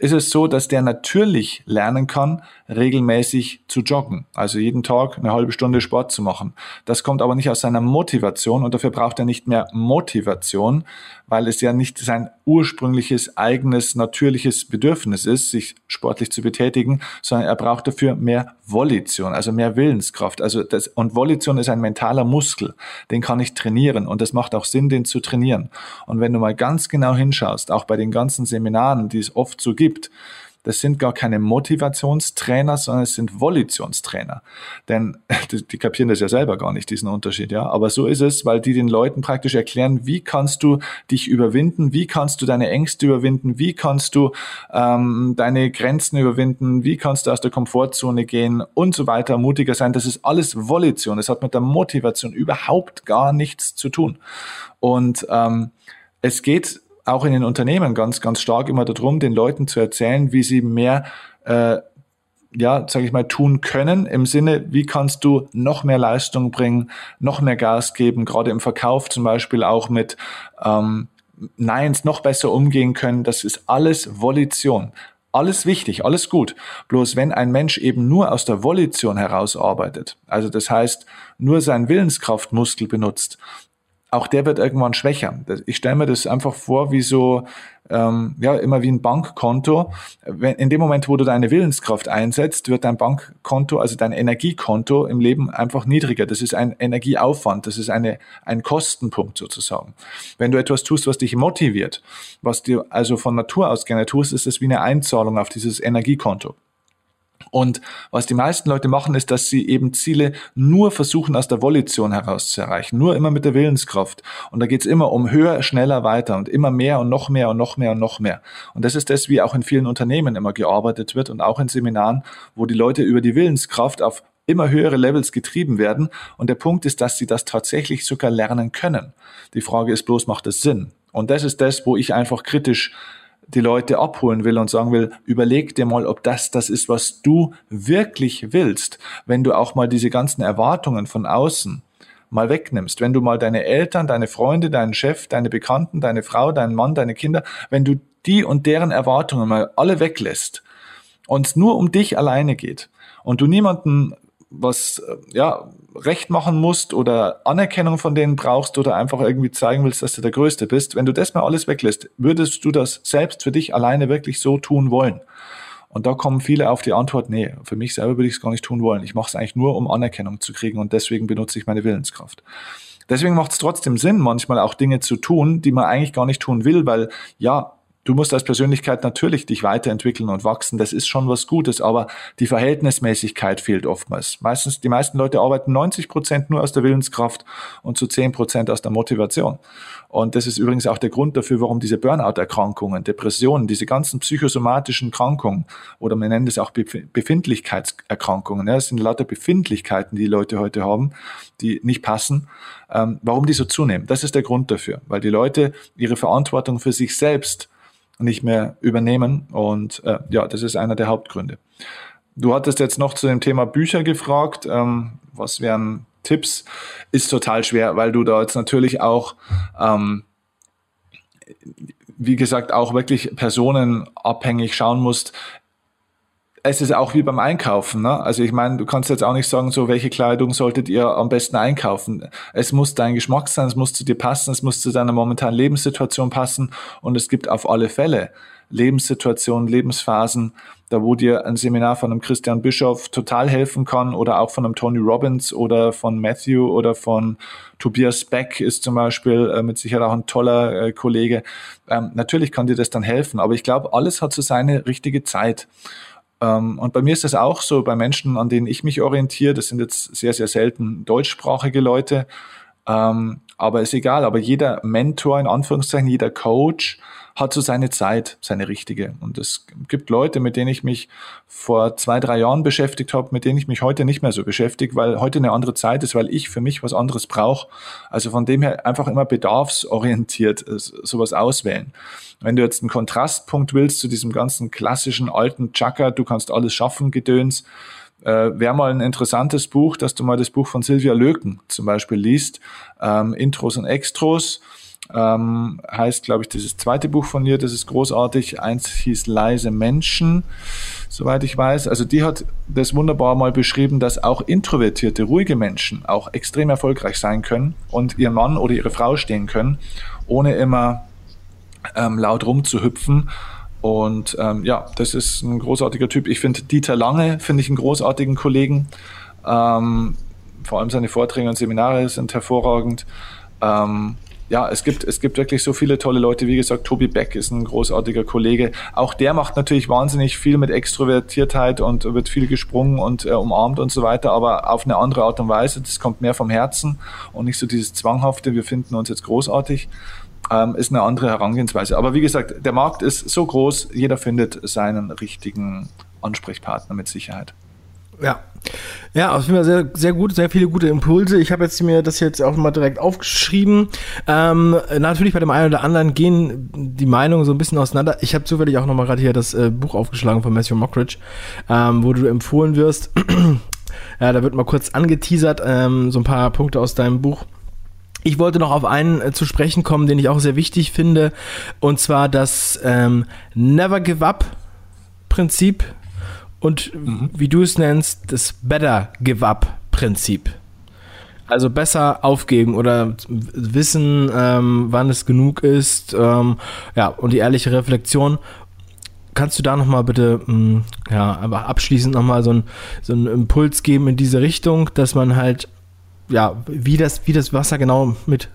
ist es so, dass der natürlich lernen kann, regelmäßig zu joggen. Also jeden Tag eine halbe Stunde Sport zu machen. Das kommt aber nicht aus seiner Motivation und dafür braucht er nicht mehr Motivation, weil es ja nicht sein ursprüngliches, eigenes, natürliches Bedürfnis ist, sich sportlich zu betätigen, sondern er braucht dafür mehr Volition, also mehr Willenskraft. Also das, und Volition ist ein mentaler Muskel, den kann ich trainieren und es macht auch Sinn, den zu trainieren. Und wenn du mal ganz genau hinschaust, auch bei den ganzen Seminaren, die es oft so gibt, das sind gar keine Motivationstrainer, sondern es sind Volitionstrainer. Denn die, die, kapieren das ja selber gar nicht, diesen Unterschied, ja. Aber so ist es, weil die den Leuten praktisch erklären, wie kannst du dich überwinden, wie kannst du deine Ängste überwinden, wie kannst du ähm, deine Grenzen überwinden, wie kannst du aus der Komfortzone gehen und so weiter, mutiger sein. Das ist alles Volition. Das hat mit der Motivation überhaupt gar nichts zu tun. Und ähm, es geht auch in den Unternehmen ganz, ganz stark immer darum, den Leuten zu erzählen, wie sie mehr, äh, ja, sage ich mal, tun können im Sinne, wie kannst du noch mehr Leistung bringen, noch mehr Gas geben, gerade im Verkauf zum Beispiel auch mit ähm, Neins noch besser umgehen können. Das ist alles Volition. Alles wichtig, alles gut. Bloß wenn ein Mensch eben nur aus der Volition heraus arbeitet, also das heißt nur seinen Willenskraftmuskel benutzt, auch der wird irgendwann schwächer. Ich stelle mir das einfach vor wie so, ähm, ja, immer wie ein Bankkonto. In dem Moment, wo du deine Willenskraft einsetzt, wird dein Bankkonto, also dein Energiekonto im Leben einfach niedriger. Das ist ein Energieaufwand, das ist eine, ein Kostenpunkt sozusagen. Wenn du etwas tust, was dich motiviert, was du also von Natur aus gerne tust, ist es wie eine Einzahlung auf dieses Energiekonto. Und was die meisten Leute machen, ist, dass sie eben Ziele nur versuchen, aus der Volition heraus zu erreichen, nur immer mit der Willenskraft. Und da geht's immer um höher, schneller, weiter und immer mehr und noch mehr und noch mehr und noch mehr. Und das ist das, wie auch in vielen Unternehmen immer gearbeitet wird und auch in Seminaren, wo die Leute über die Willenskraft auf immer höhere Levels getrieben werden. Und der Punkt ist, dass sie das tatsächlich sogar lernen können. Die Frage ist bloß, macht es Sinn? Und das ist das, wo ich einfach kritisch die Leute abholen will und sagen will, überleg dir mal, ob das das ist, was du wirklich willst, wenn du auch mal diese ganzen Erwartungen von außen mal wegnimmst, wenn du mal deine Eltern, deine Freunde, deinen Chef, deine Bekannten, deine Frau, deinen Mann, deine Kinder, wenn du die und deren Erwartungen mal alle weglässt und es nur um dich alleine geht und du niemanden was äh, ja recht machen musst oder Anerkennung von denen brauchst oder einfach irgendwie zeigen willst, dass du der Größte bist, wenn du das mal alles weglässt, würdest du das selbst für dich alleine wirklich so tun wollen? Und da kommen viele auf die Antwort, nee, für mich selber würde ich es gar nicht tun wollen. Ich mache es eigentlich nur, um Anerkennung zu kriegen und deswegen benutze ich meine Willenskraft. Deswegen macht es trotzdem Sinn, manchmal auch Dinge zu tun, die man eigentlich gar nicht tun will, weil ja, Du musst als Persönlichkeit natürlich dich weiterentwickeln und wachsen. Das ist schon was Gutes, aber die Verhältnismäßigkeit fehlt oftmals. Meistens, die meisten Leute arbeiten 90 Prozent nur aus der Willenskraft und zu 10 Prozent aus der Motivation. Und das ist übrigens auch der Grund dafür, warum diese Burnout-Erkrankungen, Depressionen, diese ganzen psychosomatischen Krankungen oder man nennt es auch Befindlichkeitserkrankungen, ja, das sind lauter Befindlichkeiten, die, die Leute heute haben, die nicht passen, ähm, warum die so zunehmen. Das ist der Grund dafür, weil die Leute ihre Verantwortung für sich selbst nicht mehr übernehmen. Und äh, ja, das ist einer der Hauptgründe. Du hattest jetzt noch zu dem Thema Bücher gefragt. Ähm, was wären Tipps? Ist total schwer, weil du da jetzt natürlich auch, ähm, wie gesagt, auch wirklich personenabhängig schauen musst, es ist auch wie beim Einkaufen. Ne? Also ich meine, du kannst jetzt auch nicht sagen, so welche Kleidung solltet ihr am besten einkaufen. Es muss dein Geschmack sein, es muss zu dir passen, es muss zu deiner momentanen Lebenssituation passen und es gibt auf alle Fälle Lebenssituationen, Lebensphasen, da wo dir ein Seminar von einem Christian Bischof total helfen kann oder auch von einem Tony Robbins oder von Matthew oder von Tobias Beck ist zum Beispiel äh, mit Sicherheit auch ein toller äh, Kollege. Ähm, natürlich kann dir das dann helfen, aber ich glaube, alles hat so seine richtige Zeit. Ähm, und bei mir ist das auch so, bei Menschen, an denen ich mich orientiere, das sind jetzt sehr, sehr selten deutschsprachige Leute, ähm, aber ist egal, aber jeder Mentor, in Anführungszeichen, jeder Coach hat so seine Zeit, seine richtige. Und es gibt Leute, mit denen ich mich vor zwei, drei Jahren beschäftigt habe, mit denen ich mich heute nicht mehr so beschäftige, weil heute eine andere Zeit ist, weil ich für mich was anderes brauche. Also von dem her einfach immer bedarfsorientiert äh, sowas auswählen. Wenn du jetzt einen Kontrastpunkt willst zu diesem ganzen klassischen alten Chaka, du kannst alles schaffen, Gedöns, äh, wäre mal ein interessantes Buch, dass du mal das Buch von Silvia Löken zum Beispiel liest, ähm, Intros und Extros. Ähm, heißt, glaube ich, dieses zweite Buch von ihr, das ist großartig. Eins hieß Leise Menschen, soweit ich weiß. Also die hat das wunderbar mal beschrieben, dass auch introvertierte, ruhige Menschen auch extrem erfolgreich sein können und ihr Mann oder ihre Frau stehen können, ohne immer ähm, laut rumzuhüpfen. Und ähm, ja, das ist ein großartiger Typ. Ich finde Dieter Lange, finde ich einen großartigen Kollegen. Ähm, vor allem seine Vorträge und Seminare sind hervorragend. Ähm, ja, es gibt, es gibt wirklich so viele tolle Leute. Wie gesagt, Tobi Beck ist ein großartiger Kollege. Auch der macht natürlich wahnsinnig viel mit Extrovertiertheit und wird viel gesprungen und äh, umarmt und so weiter, aber auf eine andere Art und Weise. Das kommt mehr vom Herzen und nicht so dieses Zwanghafte, wir finden uns jetzt großartig ähm, ist eine andere Herangehensweise. Aber wie gesagt, der Markt ist so groß, jeder findet seinen richtigen Ansprechpartner mit Sicherheit. Ja. Ja, auf jeden Fall sehr, sehr gut, sehr viele gute Impulse. Ich habe jetzt mir das jetzt auch mal direkt aufgeschrieben. Ähm, natürlich bei dem einen oder anderen gehen die Meinungen so ein bisschen auseinander. Ich habe zufällig auch nochmal gerade hier das äh, Buch aufgeschlagen von Matthew Mockridge, ähm, wo du empfohlen wirst. ja, da wird mal kurz angeteasert, ähm, so ein paar Punkte aus deinem Buch. Ich wollte noch auf einen äh, zu sprechen kommen, den ich auch sehr wichtig finde, und zwar das ähm, Never Give Up Prinzip und mhm. wie du es nennst, das Better Give Up Prinzip. Also besser aufgeben oder wissen, ähm, wann es genug ist. Ähm, ja, und die ehrliche Reflexion. Kannst du da nochmal bitte, mh, mm, ja, aber abschließend nochmal so, ein, so einen Impuls geben in diese Richtung, dass man halt ja, wie das, wie das Wasser genau mit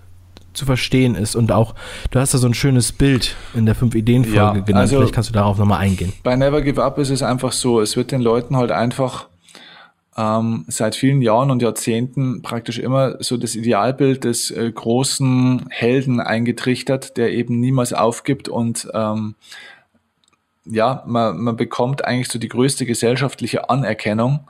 zu verstehen ist. Und auch, du hast da so ein schönes Bild in der fünf Ideen Folge ja, genannt, also vielleicht kannst du darauf nochmal eingehen. Bei Never Give Up ist es einfach so, es wird den Leuten halt einfach ähm, seit vielen Jahren und Jahrzehnten praktisch immer so das Idealbild des äh, großen Helden eingetrichtert, der eben niemals aufgibt und ähm, ja, man, man bekommt eigentlich so die größte gesellschaftliche Anerkennung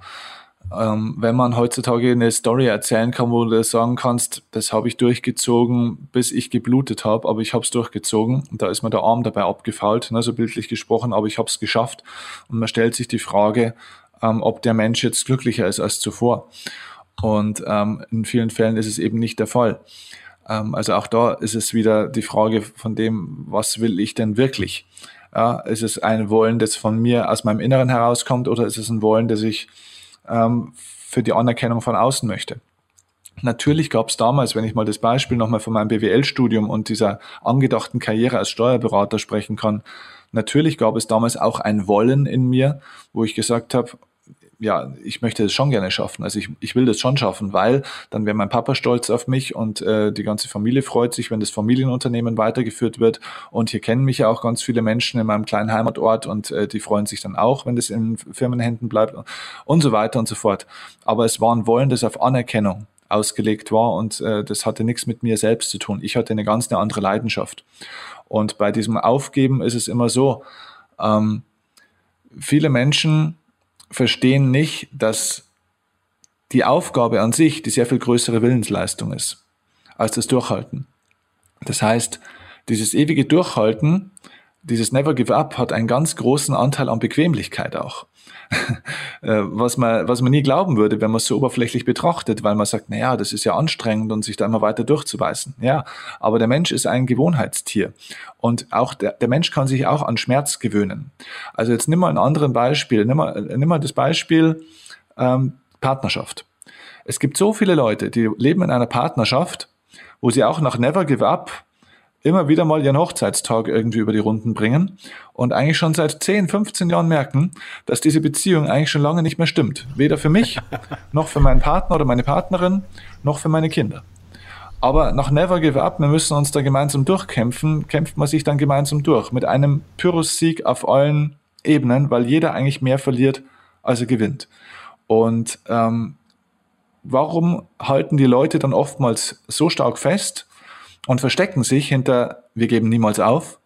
ähm, wenn man heutzutage eine Story erzählen kann, wo du sagen kannst, das habe ich durchgezogen, bis ich geblutet habe, aber ich habe es durchgezogen und da ist mir der Arm dabei abgefault, ne, so bildlich gesprochen, aber ich habe es geschafft und man stellt sich die Frage, ähm, ob der Mensch jetzt glücklicher ist als zuvor. Und ähm, in vielen Fällen ist es eben nicht der Fall. Ähm, also auch da ist es wieder die Frage von dem, was will ich denn wirklich? Ja, ist es ein Wollen, das von mir aus meinem Inneren herauskommt oder ist es ein Wollen, das ich ähm, für die Anerkennung von außen möchte. Natürlich gab es damals, wenn ich mal das Beispiel nochmal von meinem BWL-Studium und dieser angedachten Karriere als Steuerberater sprechen kann, natürlich gab es damals auch ein Wollen in mir, wo ich gesagt habe, ja, ich möchte es schon gerne schaffen. Also ich, ich will das schon schaffen, weil dann wäre mein Papa stolz auf mich und äh, die ganze Familie freut sich, wenn das Familienunternehmen weitergeführt wird. Und hier kennen mich ja auch ganz viele Menschen in meinem kleinen Heimatort und äh, die freuen sich dann auch, wenn das in Firmenhänden bleibt und so weiter und so fort. Aber es war ein Wollen, das auf Anerkennung ausgelegt war und äh, das hatte nichts mit mir selbst zu tun. Ich hatte eine ganz eine andere Leidenschaft. Und bei diesem Aufgeben ist es immer so, ähm, viele Menschen verstehen nicht, dass die Aufgabe an sich die sehr viel größere Willensleistung ist als das Durchhalten. Das heißt, dieses ewige Durchhalten, dieses Never Give Up hat einen ganz großen Anteil an Bequemlichkeit auch. Äh, was man, was man nie glauben würde, wenn man es so oberflächlich betrachtet, weil man sagt, naja, das ist ja anstrengend und sich da immer weiter durchzubeißen. Ja, aber der Mensch ist ein Gewohnheitstier und auch der, der Mensch kann sich auch an Schmerz gewöhnen. Also jetzt nimm mal ein anderes Beispiel, nimm mal, nimm mal das Beispiel ähm, Partnerschaft. Es gibt so viele Leute, die leben in einer Partnerschaft, wo sie auch nach Never Give Up immer wieder mal ihren Hochzeitstag irgendwie über die Runden bringen und eigentlich schon seit 10, 15 Jahren merken, dass diese Beziehung eigentlich schon lange nicht mehr stimmt. Weder für mich, noch für meinen Partner oder meine Partnerin, noch für meine Kinder. Aber nach Never Give Up, wir müssen uns da gemeinsam durchkämpfen, kämpft man sich dann gemeinsam durch. Mit einem Pyrrhus-Sieg auf allen Ebenen, weil jeder eigentlich mehr verliert, als er gewinnt. Und ähm, warum halten die Leute dann oftmals so stark fest und verstecken sich hinter, wir geben niemals auf.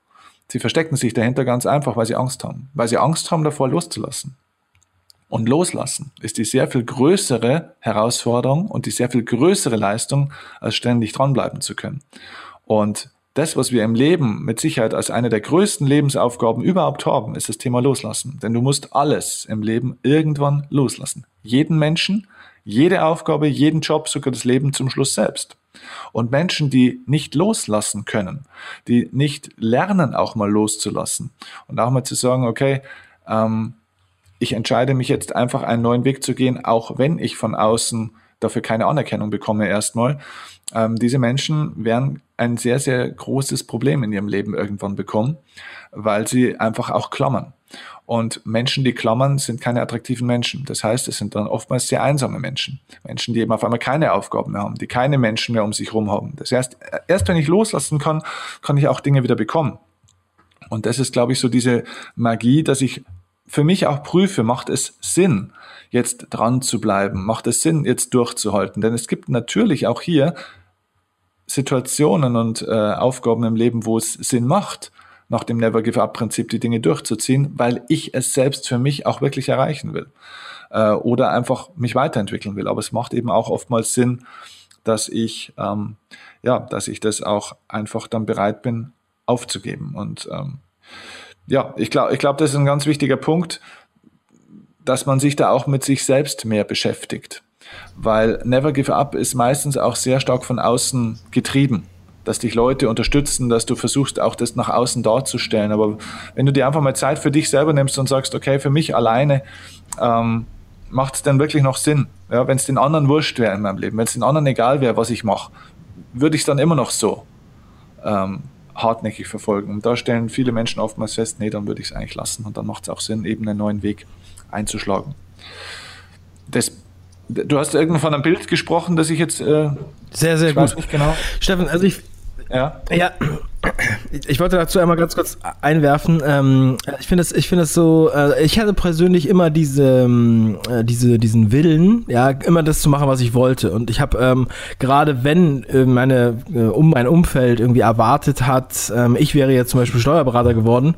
Sie verstecken sich dahinter ganz einfach, weil sie Angst haben. Weil sie Angst haben, davor loszulassen. Und loslassen ist die sehr viel größere Herausforderung und die sehr viel größere Leistung, als ständig dranbleiben zu können. Und das, was wir im Leben mit Sicherheit als eine der größten Lebensaufgaben überhaupt haben, ist das Thema Loslassen. Denn du musst alles im Leben irgendwann loslassen. Jeden Menschen, jede Aufgabe, jeden Job, sogar das Leben zum Schluss selbst. Und Menschen, die nicht loslassen können, die nicht lernen, auch mal loszulassen und auch mal zu sagen, okay, ähm, ich entscheide mich jetzt einfach einen neuen Weg zu gehen, auch wenn ich von außen dafür keine Anerkennung bekomme erstmal. Ähm, diese Menschen werden ein sehr, sehr großes Problem in ihrem Leben irgendwann bekommen, weil sie einfach auch klammern. Und Menschen, die klammern, sind keine attraktiven Menschen. Das heißt, es sind dann oftmals sehr einsame Menschen. Menschen, die eben auf einmal keine Aufgaben mehr haben, die keine Menschen mehr um sich herum haben. Das heißt, erst wenn ich loslassen kann, kann ich auch Dinge wieder bekommen. Und das ist, glaube ich, so diese Magie, dass ich für mich auch prüfe, macht es Sinn, jetzt dran zu bleiben? Macht es Sinn, jetzt durchzuhalten? Denn es gibt natürlich auch hier Situationen und äh, Aufgaben im Leben, wo es Sinn macht, nach dem Never Give Up Prinzip die Dinge durchzuziehen, weil ich es selbst für mich auch wirklich erreichen will äh, oder einfach mich weiterentwickeln will. Aber es macht eben auch oftmals Sinn, dass ich ähm, ja, dass ich das auch einfach dann bereit bin aufzugeben. Und ähm, ja, ich glaube, ich glaube, das ist ein ganz wichtiger Punkt, dass man sich da auch mit sich selbst mehr beschäftigt. Weil Never Give Up ist meistens auch sehr stark von außen getrieben dass dich Leute unterstützen, dass du versuchst, auch das nach außen darzustellen. Aber wenn du dir einfach mal Zeit für dich selber nimmst und sagst, okay, für mich alleine ähm, macht es dann wirklich noch Sinn. Ja, wenn es den anderen wurscht wäre in meinem Leben, wenn es den anderen egal wäre, was ich mache, würde ich es dann immer noch so ähm, hartnäckig verfolgen. Und da stellen viele Menschen oftmals fest, nee, dann würde ich es eigentlich lassen und dann macht es auch Sinn, eben einen neuen Weg einzuschlagen. Das Du hast irgendwann von einem Bild gesprochen, das ich jetzt. Äh, sehr, sehr gut. Genau. Steffen, also ich. Ja. Ja, ich wollte dazu einmal ganz kurz einwerfen. Ähm, ich finde es, ich finde es so. Äh, ich hatte persönlich immer diese, ähm, äh, diese, diesen Willen, ja, immer das zu machen, was ich wollte. Und ich habe ähm, gerade, wenn äh, meine, um mein Umfeld irgendwie erwartet hat, ähm, ich wäre jetzt zum Beispiel Steuerberater geworden.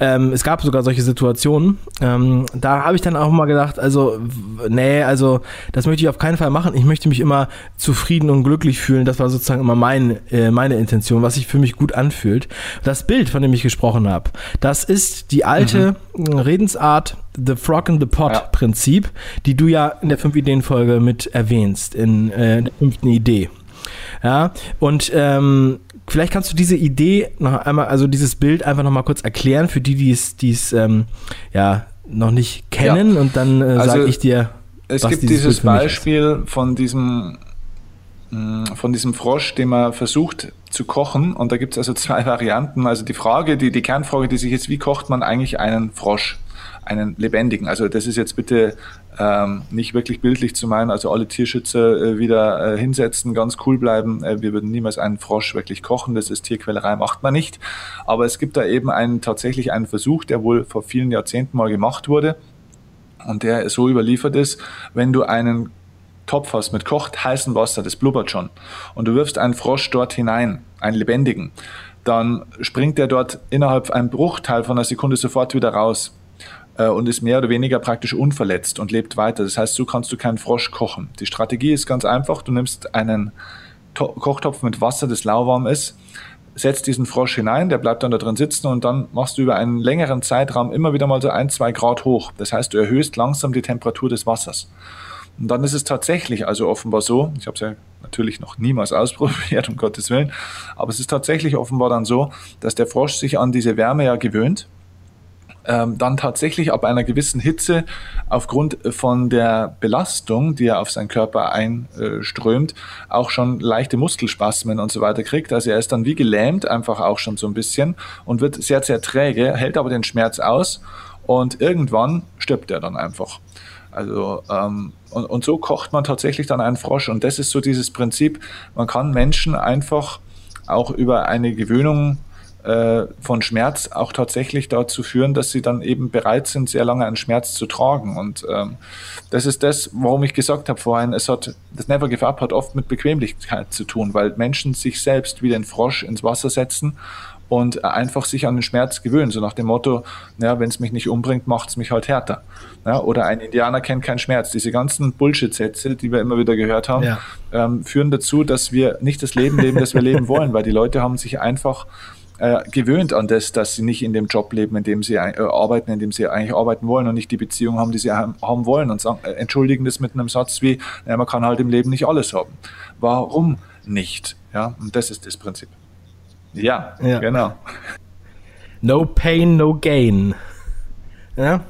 Ähm, es gab sogar solche Situationen. Da habe ich dann auch mal gedacht, also nee, also das möchte ich auf keinen Fall machen. Ich möchte mich immer zufrieden und glücklich fühlen. Das war sozusagen immer mein, meine Intention, was sich für mich gut an anfühlt. Das Bild, von dem ich gesprochen habe, das ist die alte mhm. Redensart The Frog in the Pot ja. Prinzip, die du ja in der 5-Ideen-Folge mit erwähnst, in äh, der fünften Idee. Ja, und ähm, vielleicht kannst du diese Idee noch einmal, also dieses Bild einfach noch mal kurz erklären für die, die es, die es ähm, ja noch nicht kennen ja. und dann äh, also, sage ich dir. Es gibt dieses Beispiel von diesem von diesem Frosch, den man versucht zu kochen. Und da gibt es also zwei Varianten. Also die Frage, die, die Kernfrage, die sich jetzt, wie kocht man eigentlich einen Frosch? einen lebendigen. Also das ist jetzt bitte ähm, nicht wirklich bildlich zu meinen, also alle Tierschützer äh, wieder äh, hinsetzen, ganz cool bleiben. Äh, wir würden niemals einen Frosch wirklich kochen, das ist Tierquälerei, macht man nicht. Aber es gibt da eben einen, tatsächlich einen Versuch, der wohl vor vielen Jahrzehnten mal gemacht wurde und der so überliefert ist, wenn du einen Topf hast mit kocht heißem Wasser, das blubbert schon, und du wirfst einen Frosch dort hinein, einen lebendigen, dann springt der dort innerhalb einem Bruchteil von einer Sekunde sofort wieder raus äh, und ist mehr oder weniger praktisch unverletzt und lebt weiter. Das heißt, so kannst du keinen Frosch kochen. Die Strategie ist ganz einfach. Du nimmst einen to Kochtopf mit Wasser, das lauwarm ist, setzt diesen Frosch hinein, der bleibt dann da drin sitzen und dann machst du über einen längeren Zeitraum immer wieder mal so ein, zwei Grad hoch. Das heißt, du erhöhst langsam die Temperatur des Wassers. Und dann ist es tatsächlich also offenbar so, ich habe es ja natürlich noch niemals ausprobiert, um Gottes Willen, aber es ist tatsächlich offenbar dann so, dass der Frosch sich an diese Wärme ja gewöhnt ähm, dann tatsächlich ab einer gewissen Hitze aufgrund von der Belastung, die er auf seinen Körper einströmt, auch schon leichte Muskelspasmen und so weiter kriegt. Also er ist dann wie gelähmt, einfach auch schon so ein bisschen und wird sehr, sehr träge, hält aber den Schmerz aus und irgendwann stirbt er dann einfach. Also ähm, und, und so kocht man tatsächlich dann einen Frosch und das ist so dieses Prinzip, man kann Menschen einfach auch über eine Gewöhnung äh, von Schmerz auch tatsächlich dazu führen, dass sie dann eben bereit sind, sehr lange einen Schmerz zu tragen. Und ähm, das ist das, warum ich gesagt habe vorhin, es hat, das Never Give Up hat oft mit Bequemlichkeit zu tun, weil Menschen sich selbst wie den Frosch ins Wasser setzen und einfach sich an den Schmerz gewöhnen. So nach dem Motto, ja, wenn es mich nicht umbringt, macht es mich halt härter. Ja, oder ein Indianer kennt keinen Schmerz. Diese ganzen Bullshit-Sätze, die wir immer wieder gehört haben, ja. ähm, führen dazu, dass wir nicht das Leben leben, das wir leben wollen, weil die Leute haben sich einfach äh, gewöhnt an das, dass sie nicht in dem Job leben, in dem sie äh, arbeiten, in dem sie eigentlich arbeiten wollen und nicht die Beziehung haben, die sie haben, haben wollen und sagen, äh, entschuldigen das mit einem Satz wie, naja, man kann halt im Leben nicht alles haben. Warum nicht? Ja, und das ist das Prinzip. Ja, ja. genau. No pain, no gain. Ja.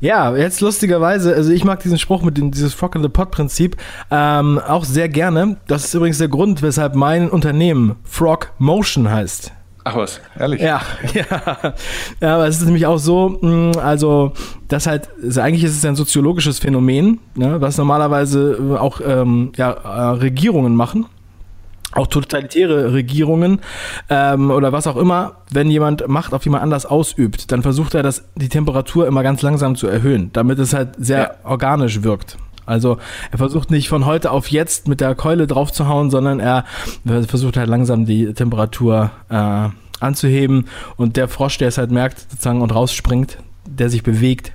Ja, jetzt lustigerweise, also ich mag diesen Spruch mit dem, dieses Frog in the Pot Prinzip ähm, auch sehr gerne. Das ist übrigens der Grund, weshalb mein Unternehmen Frog Motion heißt. Ach was, ehrlich? Ja, ja. Ja, aber es ist nämlich auch so, mm, also das halt, also eigentlich ist es ein soziologisches Phänomen, ne, was normalerweise auch ähm, ja, äh, Regierungen machen auch totalitäre Regierungen ähm, oder was auch immer, wenn jemand Macht auf jemand anders ausübt, dann versucht er, das, die Temperatur immer ganz langsam zu erhöhen, damit es halt sehr ja. organisch wirkt. Also er versucht nicht von heute auf jetzt mit der Keule draufzuhauen, sondern er versucht halt langsam die Temperatur äh, anzuheben und der Frosch, der es halt merkt sozusagen und rausspringt, der sich bewegt,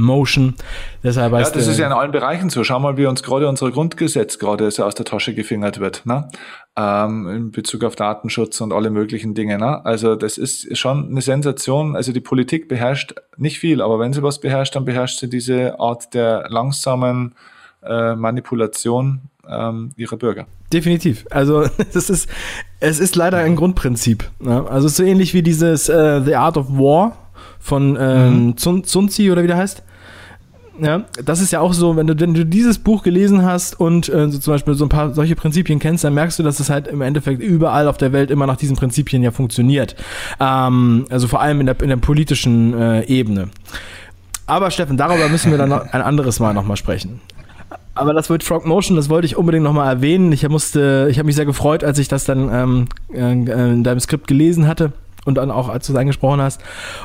Motion. Deshalb ja, das ist ja in allen Bereichen so. Schau mal, wie uns gerade unser Grundgesetz gerade so aus der Tasche gefingert wird, ne? Ähm, in Bezug auf Datenschutz und alle möglichen Dinge. Ne? Also das ist schon eine Sensation. Also die Politik beherrscht nicht viel, aber wenn sie was beherrscht, dann beherrscht sie diese Art der langsamen äh, Manipulation ähm, ihrer Bürger. Definitiv. Also das ist, es ist leider ein Grundprinzip. Ne? Also so ähnlich wie dieses äh, The Art of War von ähm, mhm. Tzu oder wie der heißt. Ja, das ist ja auch so, wenn du, wenn du dieses Buch gelesen hast und äh, so zum Beispiel so ein paar solche Prinzipien kennst, dann merkst du, dass es halt im Endeffekt überall auf der Welt immer nach diesen Prinzipien ja funktioniert. Ähm, also vor allem in der, in der politischen äh, Ebene. Aber Steffen, darüber müssen wir dann ein anderes Mal nochmal sprechen. Aber das mit Frog Motion, das wollte ich unbedingt nochmal erwähnen. Ich ich habe mich sehr gefreut, als ich das dann ähm, äh, in deinem Skript gelesen hatte und dann auch, als du es angesprochen hast.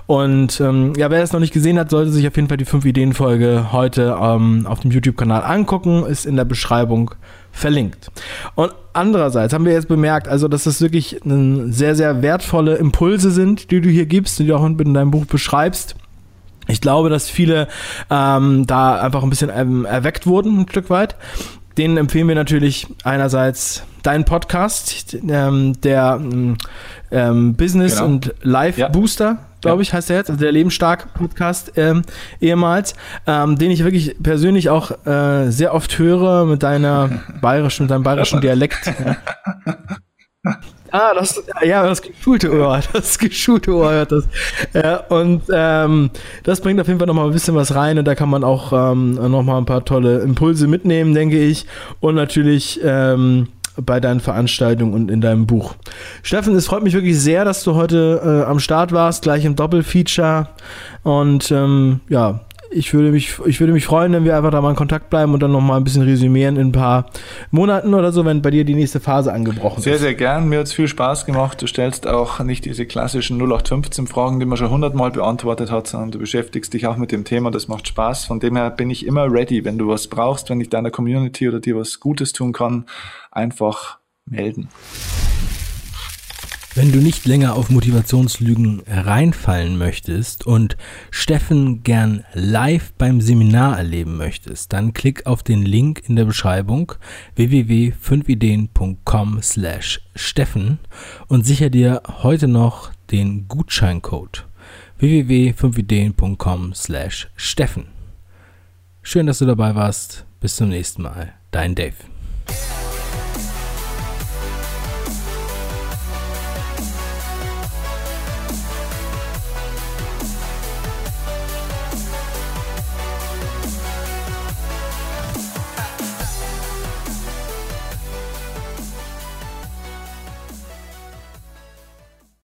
Und ähm, ja, wer es noch nicht gesehen hat, sollte sich auf jeden Fall die 5-Ideen-Folge heute ähm, auf dem YouTube-Kanal angucken, ist in der Beschreibung verlinkt. Und andererseits haben wir jetzt bemerkt, also dass das wirklich sehr, sehr wertvolle Impulse sind, die du hier gibst, die du auch in deinem Buch beschreibst. Ich glaube, dass viele ähm, da einfach ein bisschen ähm, erweckt wurden, ein Stück weit. Denen empfehlen wir natürlich einerseits deinen Podcast, ähm, der ähm, Business genau. und Life ja. Booster, glaube ich, heißt der jetzt, also der Lebensstark Podcast ähm, ehemals, ähm, den ich wirklich persönlich auch äh, sehr oft höre mit deiner bayerischen, mit deinem bayerischen Dialekt. Ah, das, ja, das geschulte Ohr, das geschulte Ohr hört das. Ja, und ähm, das bringt auf jeden Fall nochmal ein bisschen was rein und da kann man auch ähm, nochmal ein paar tolle Impulse mitnehmen, denke ich. Und natürlich ähm, bei deinen Veranstaltungen und in deinem Buch. Steffen, es freut mich wirklich sehr, dass du heute äh, am Start warst, gleich im Doppelfeature. Und ähm, ja, ich würde mich, ich würde mich freuen, wenn wir einfach da mal in Kontakt bleiben und dann nochmal ein bisschen resümieren in ein paar Monaten oder so, wenn bei dir die nächste Phase angebrochen sehr, ist. Sehr, sehr gern. Mir hat es viel Spaß gemacht. Du stellst auch nicht diese klassischen 0815 Fragen, die man schon hundertmal beantwortet hat, sondern du beschäftigst dich auch mit dem Thema. Das macht Spaß. Von dem her bin ich immer ready. Wenn du was brauchst, wenn ich deiner Community oder dir was Gutes tun kann, einfach melden. Wenn du nicht länger auf Motivationslügen reinfallen möchtest und Steffen gern live beim Seminar erleben möchtest, dann klick auf den Link in der Beschreibung www.5ideen.com slash Steffen und sicher dir heute noch den Gutscheincode www.5ideen.com slash Steffen. Schön, dass du dabei warst. Bis zum nächsten Mal. Dein Dave.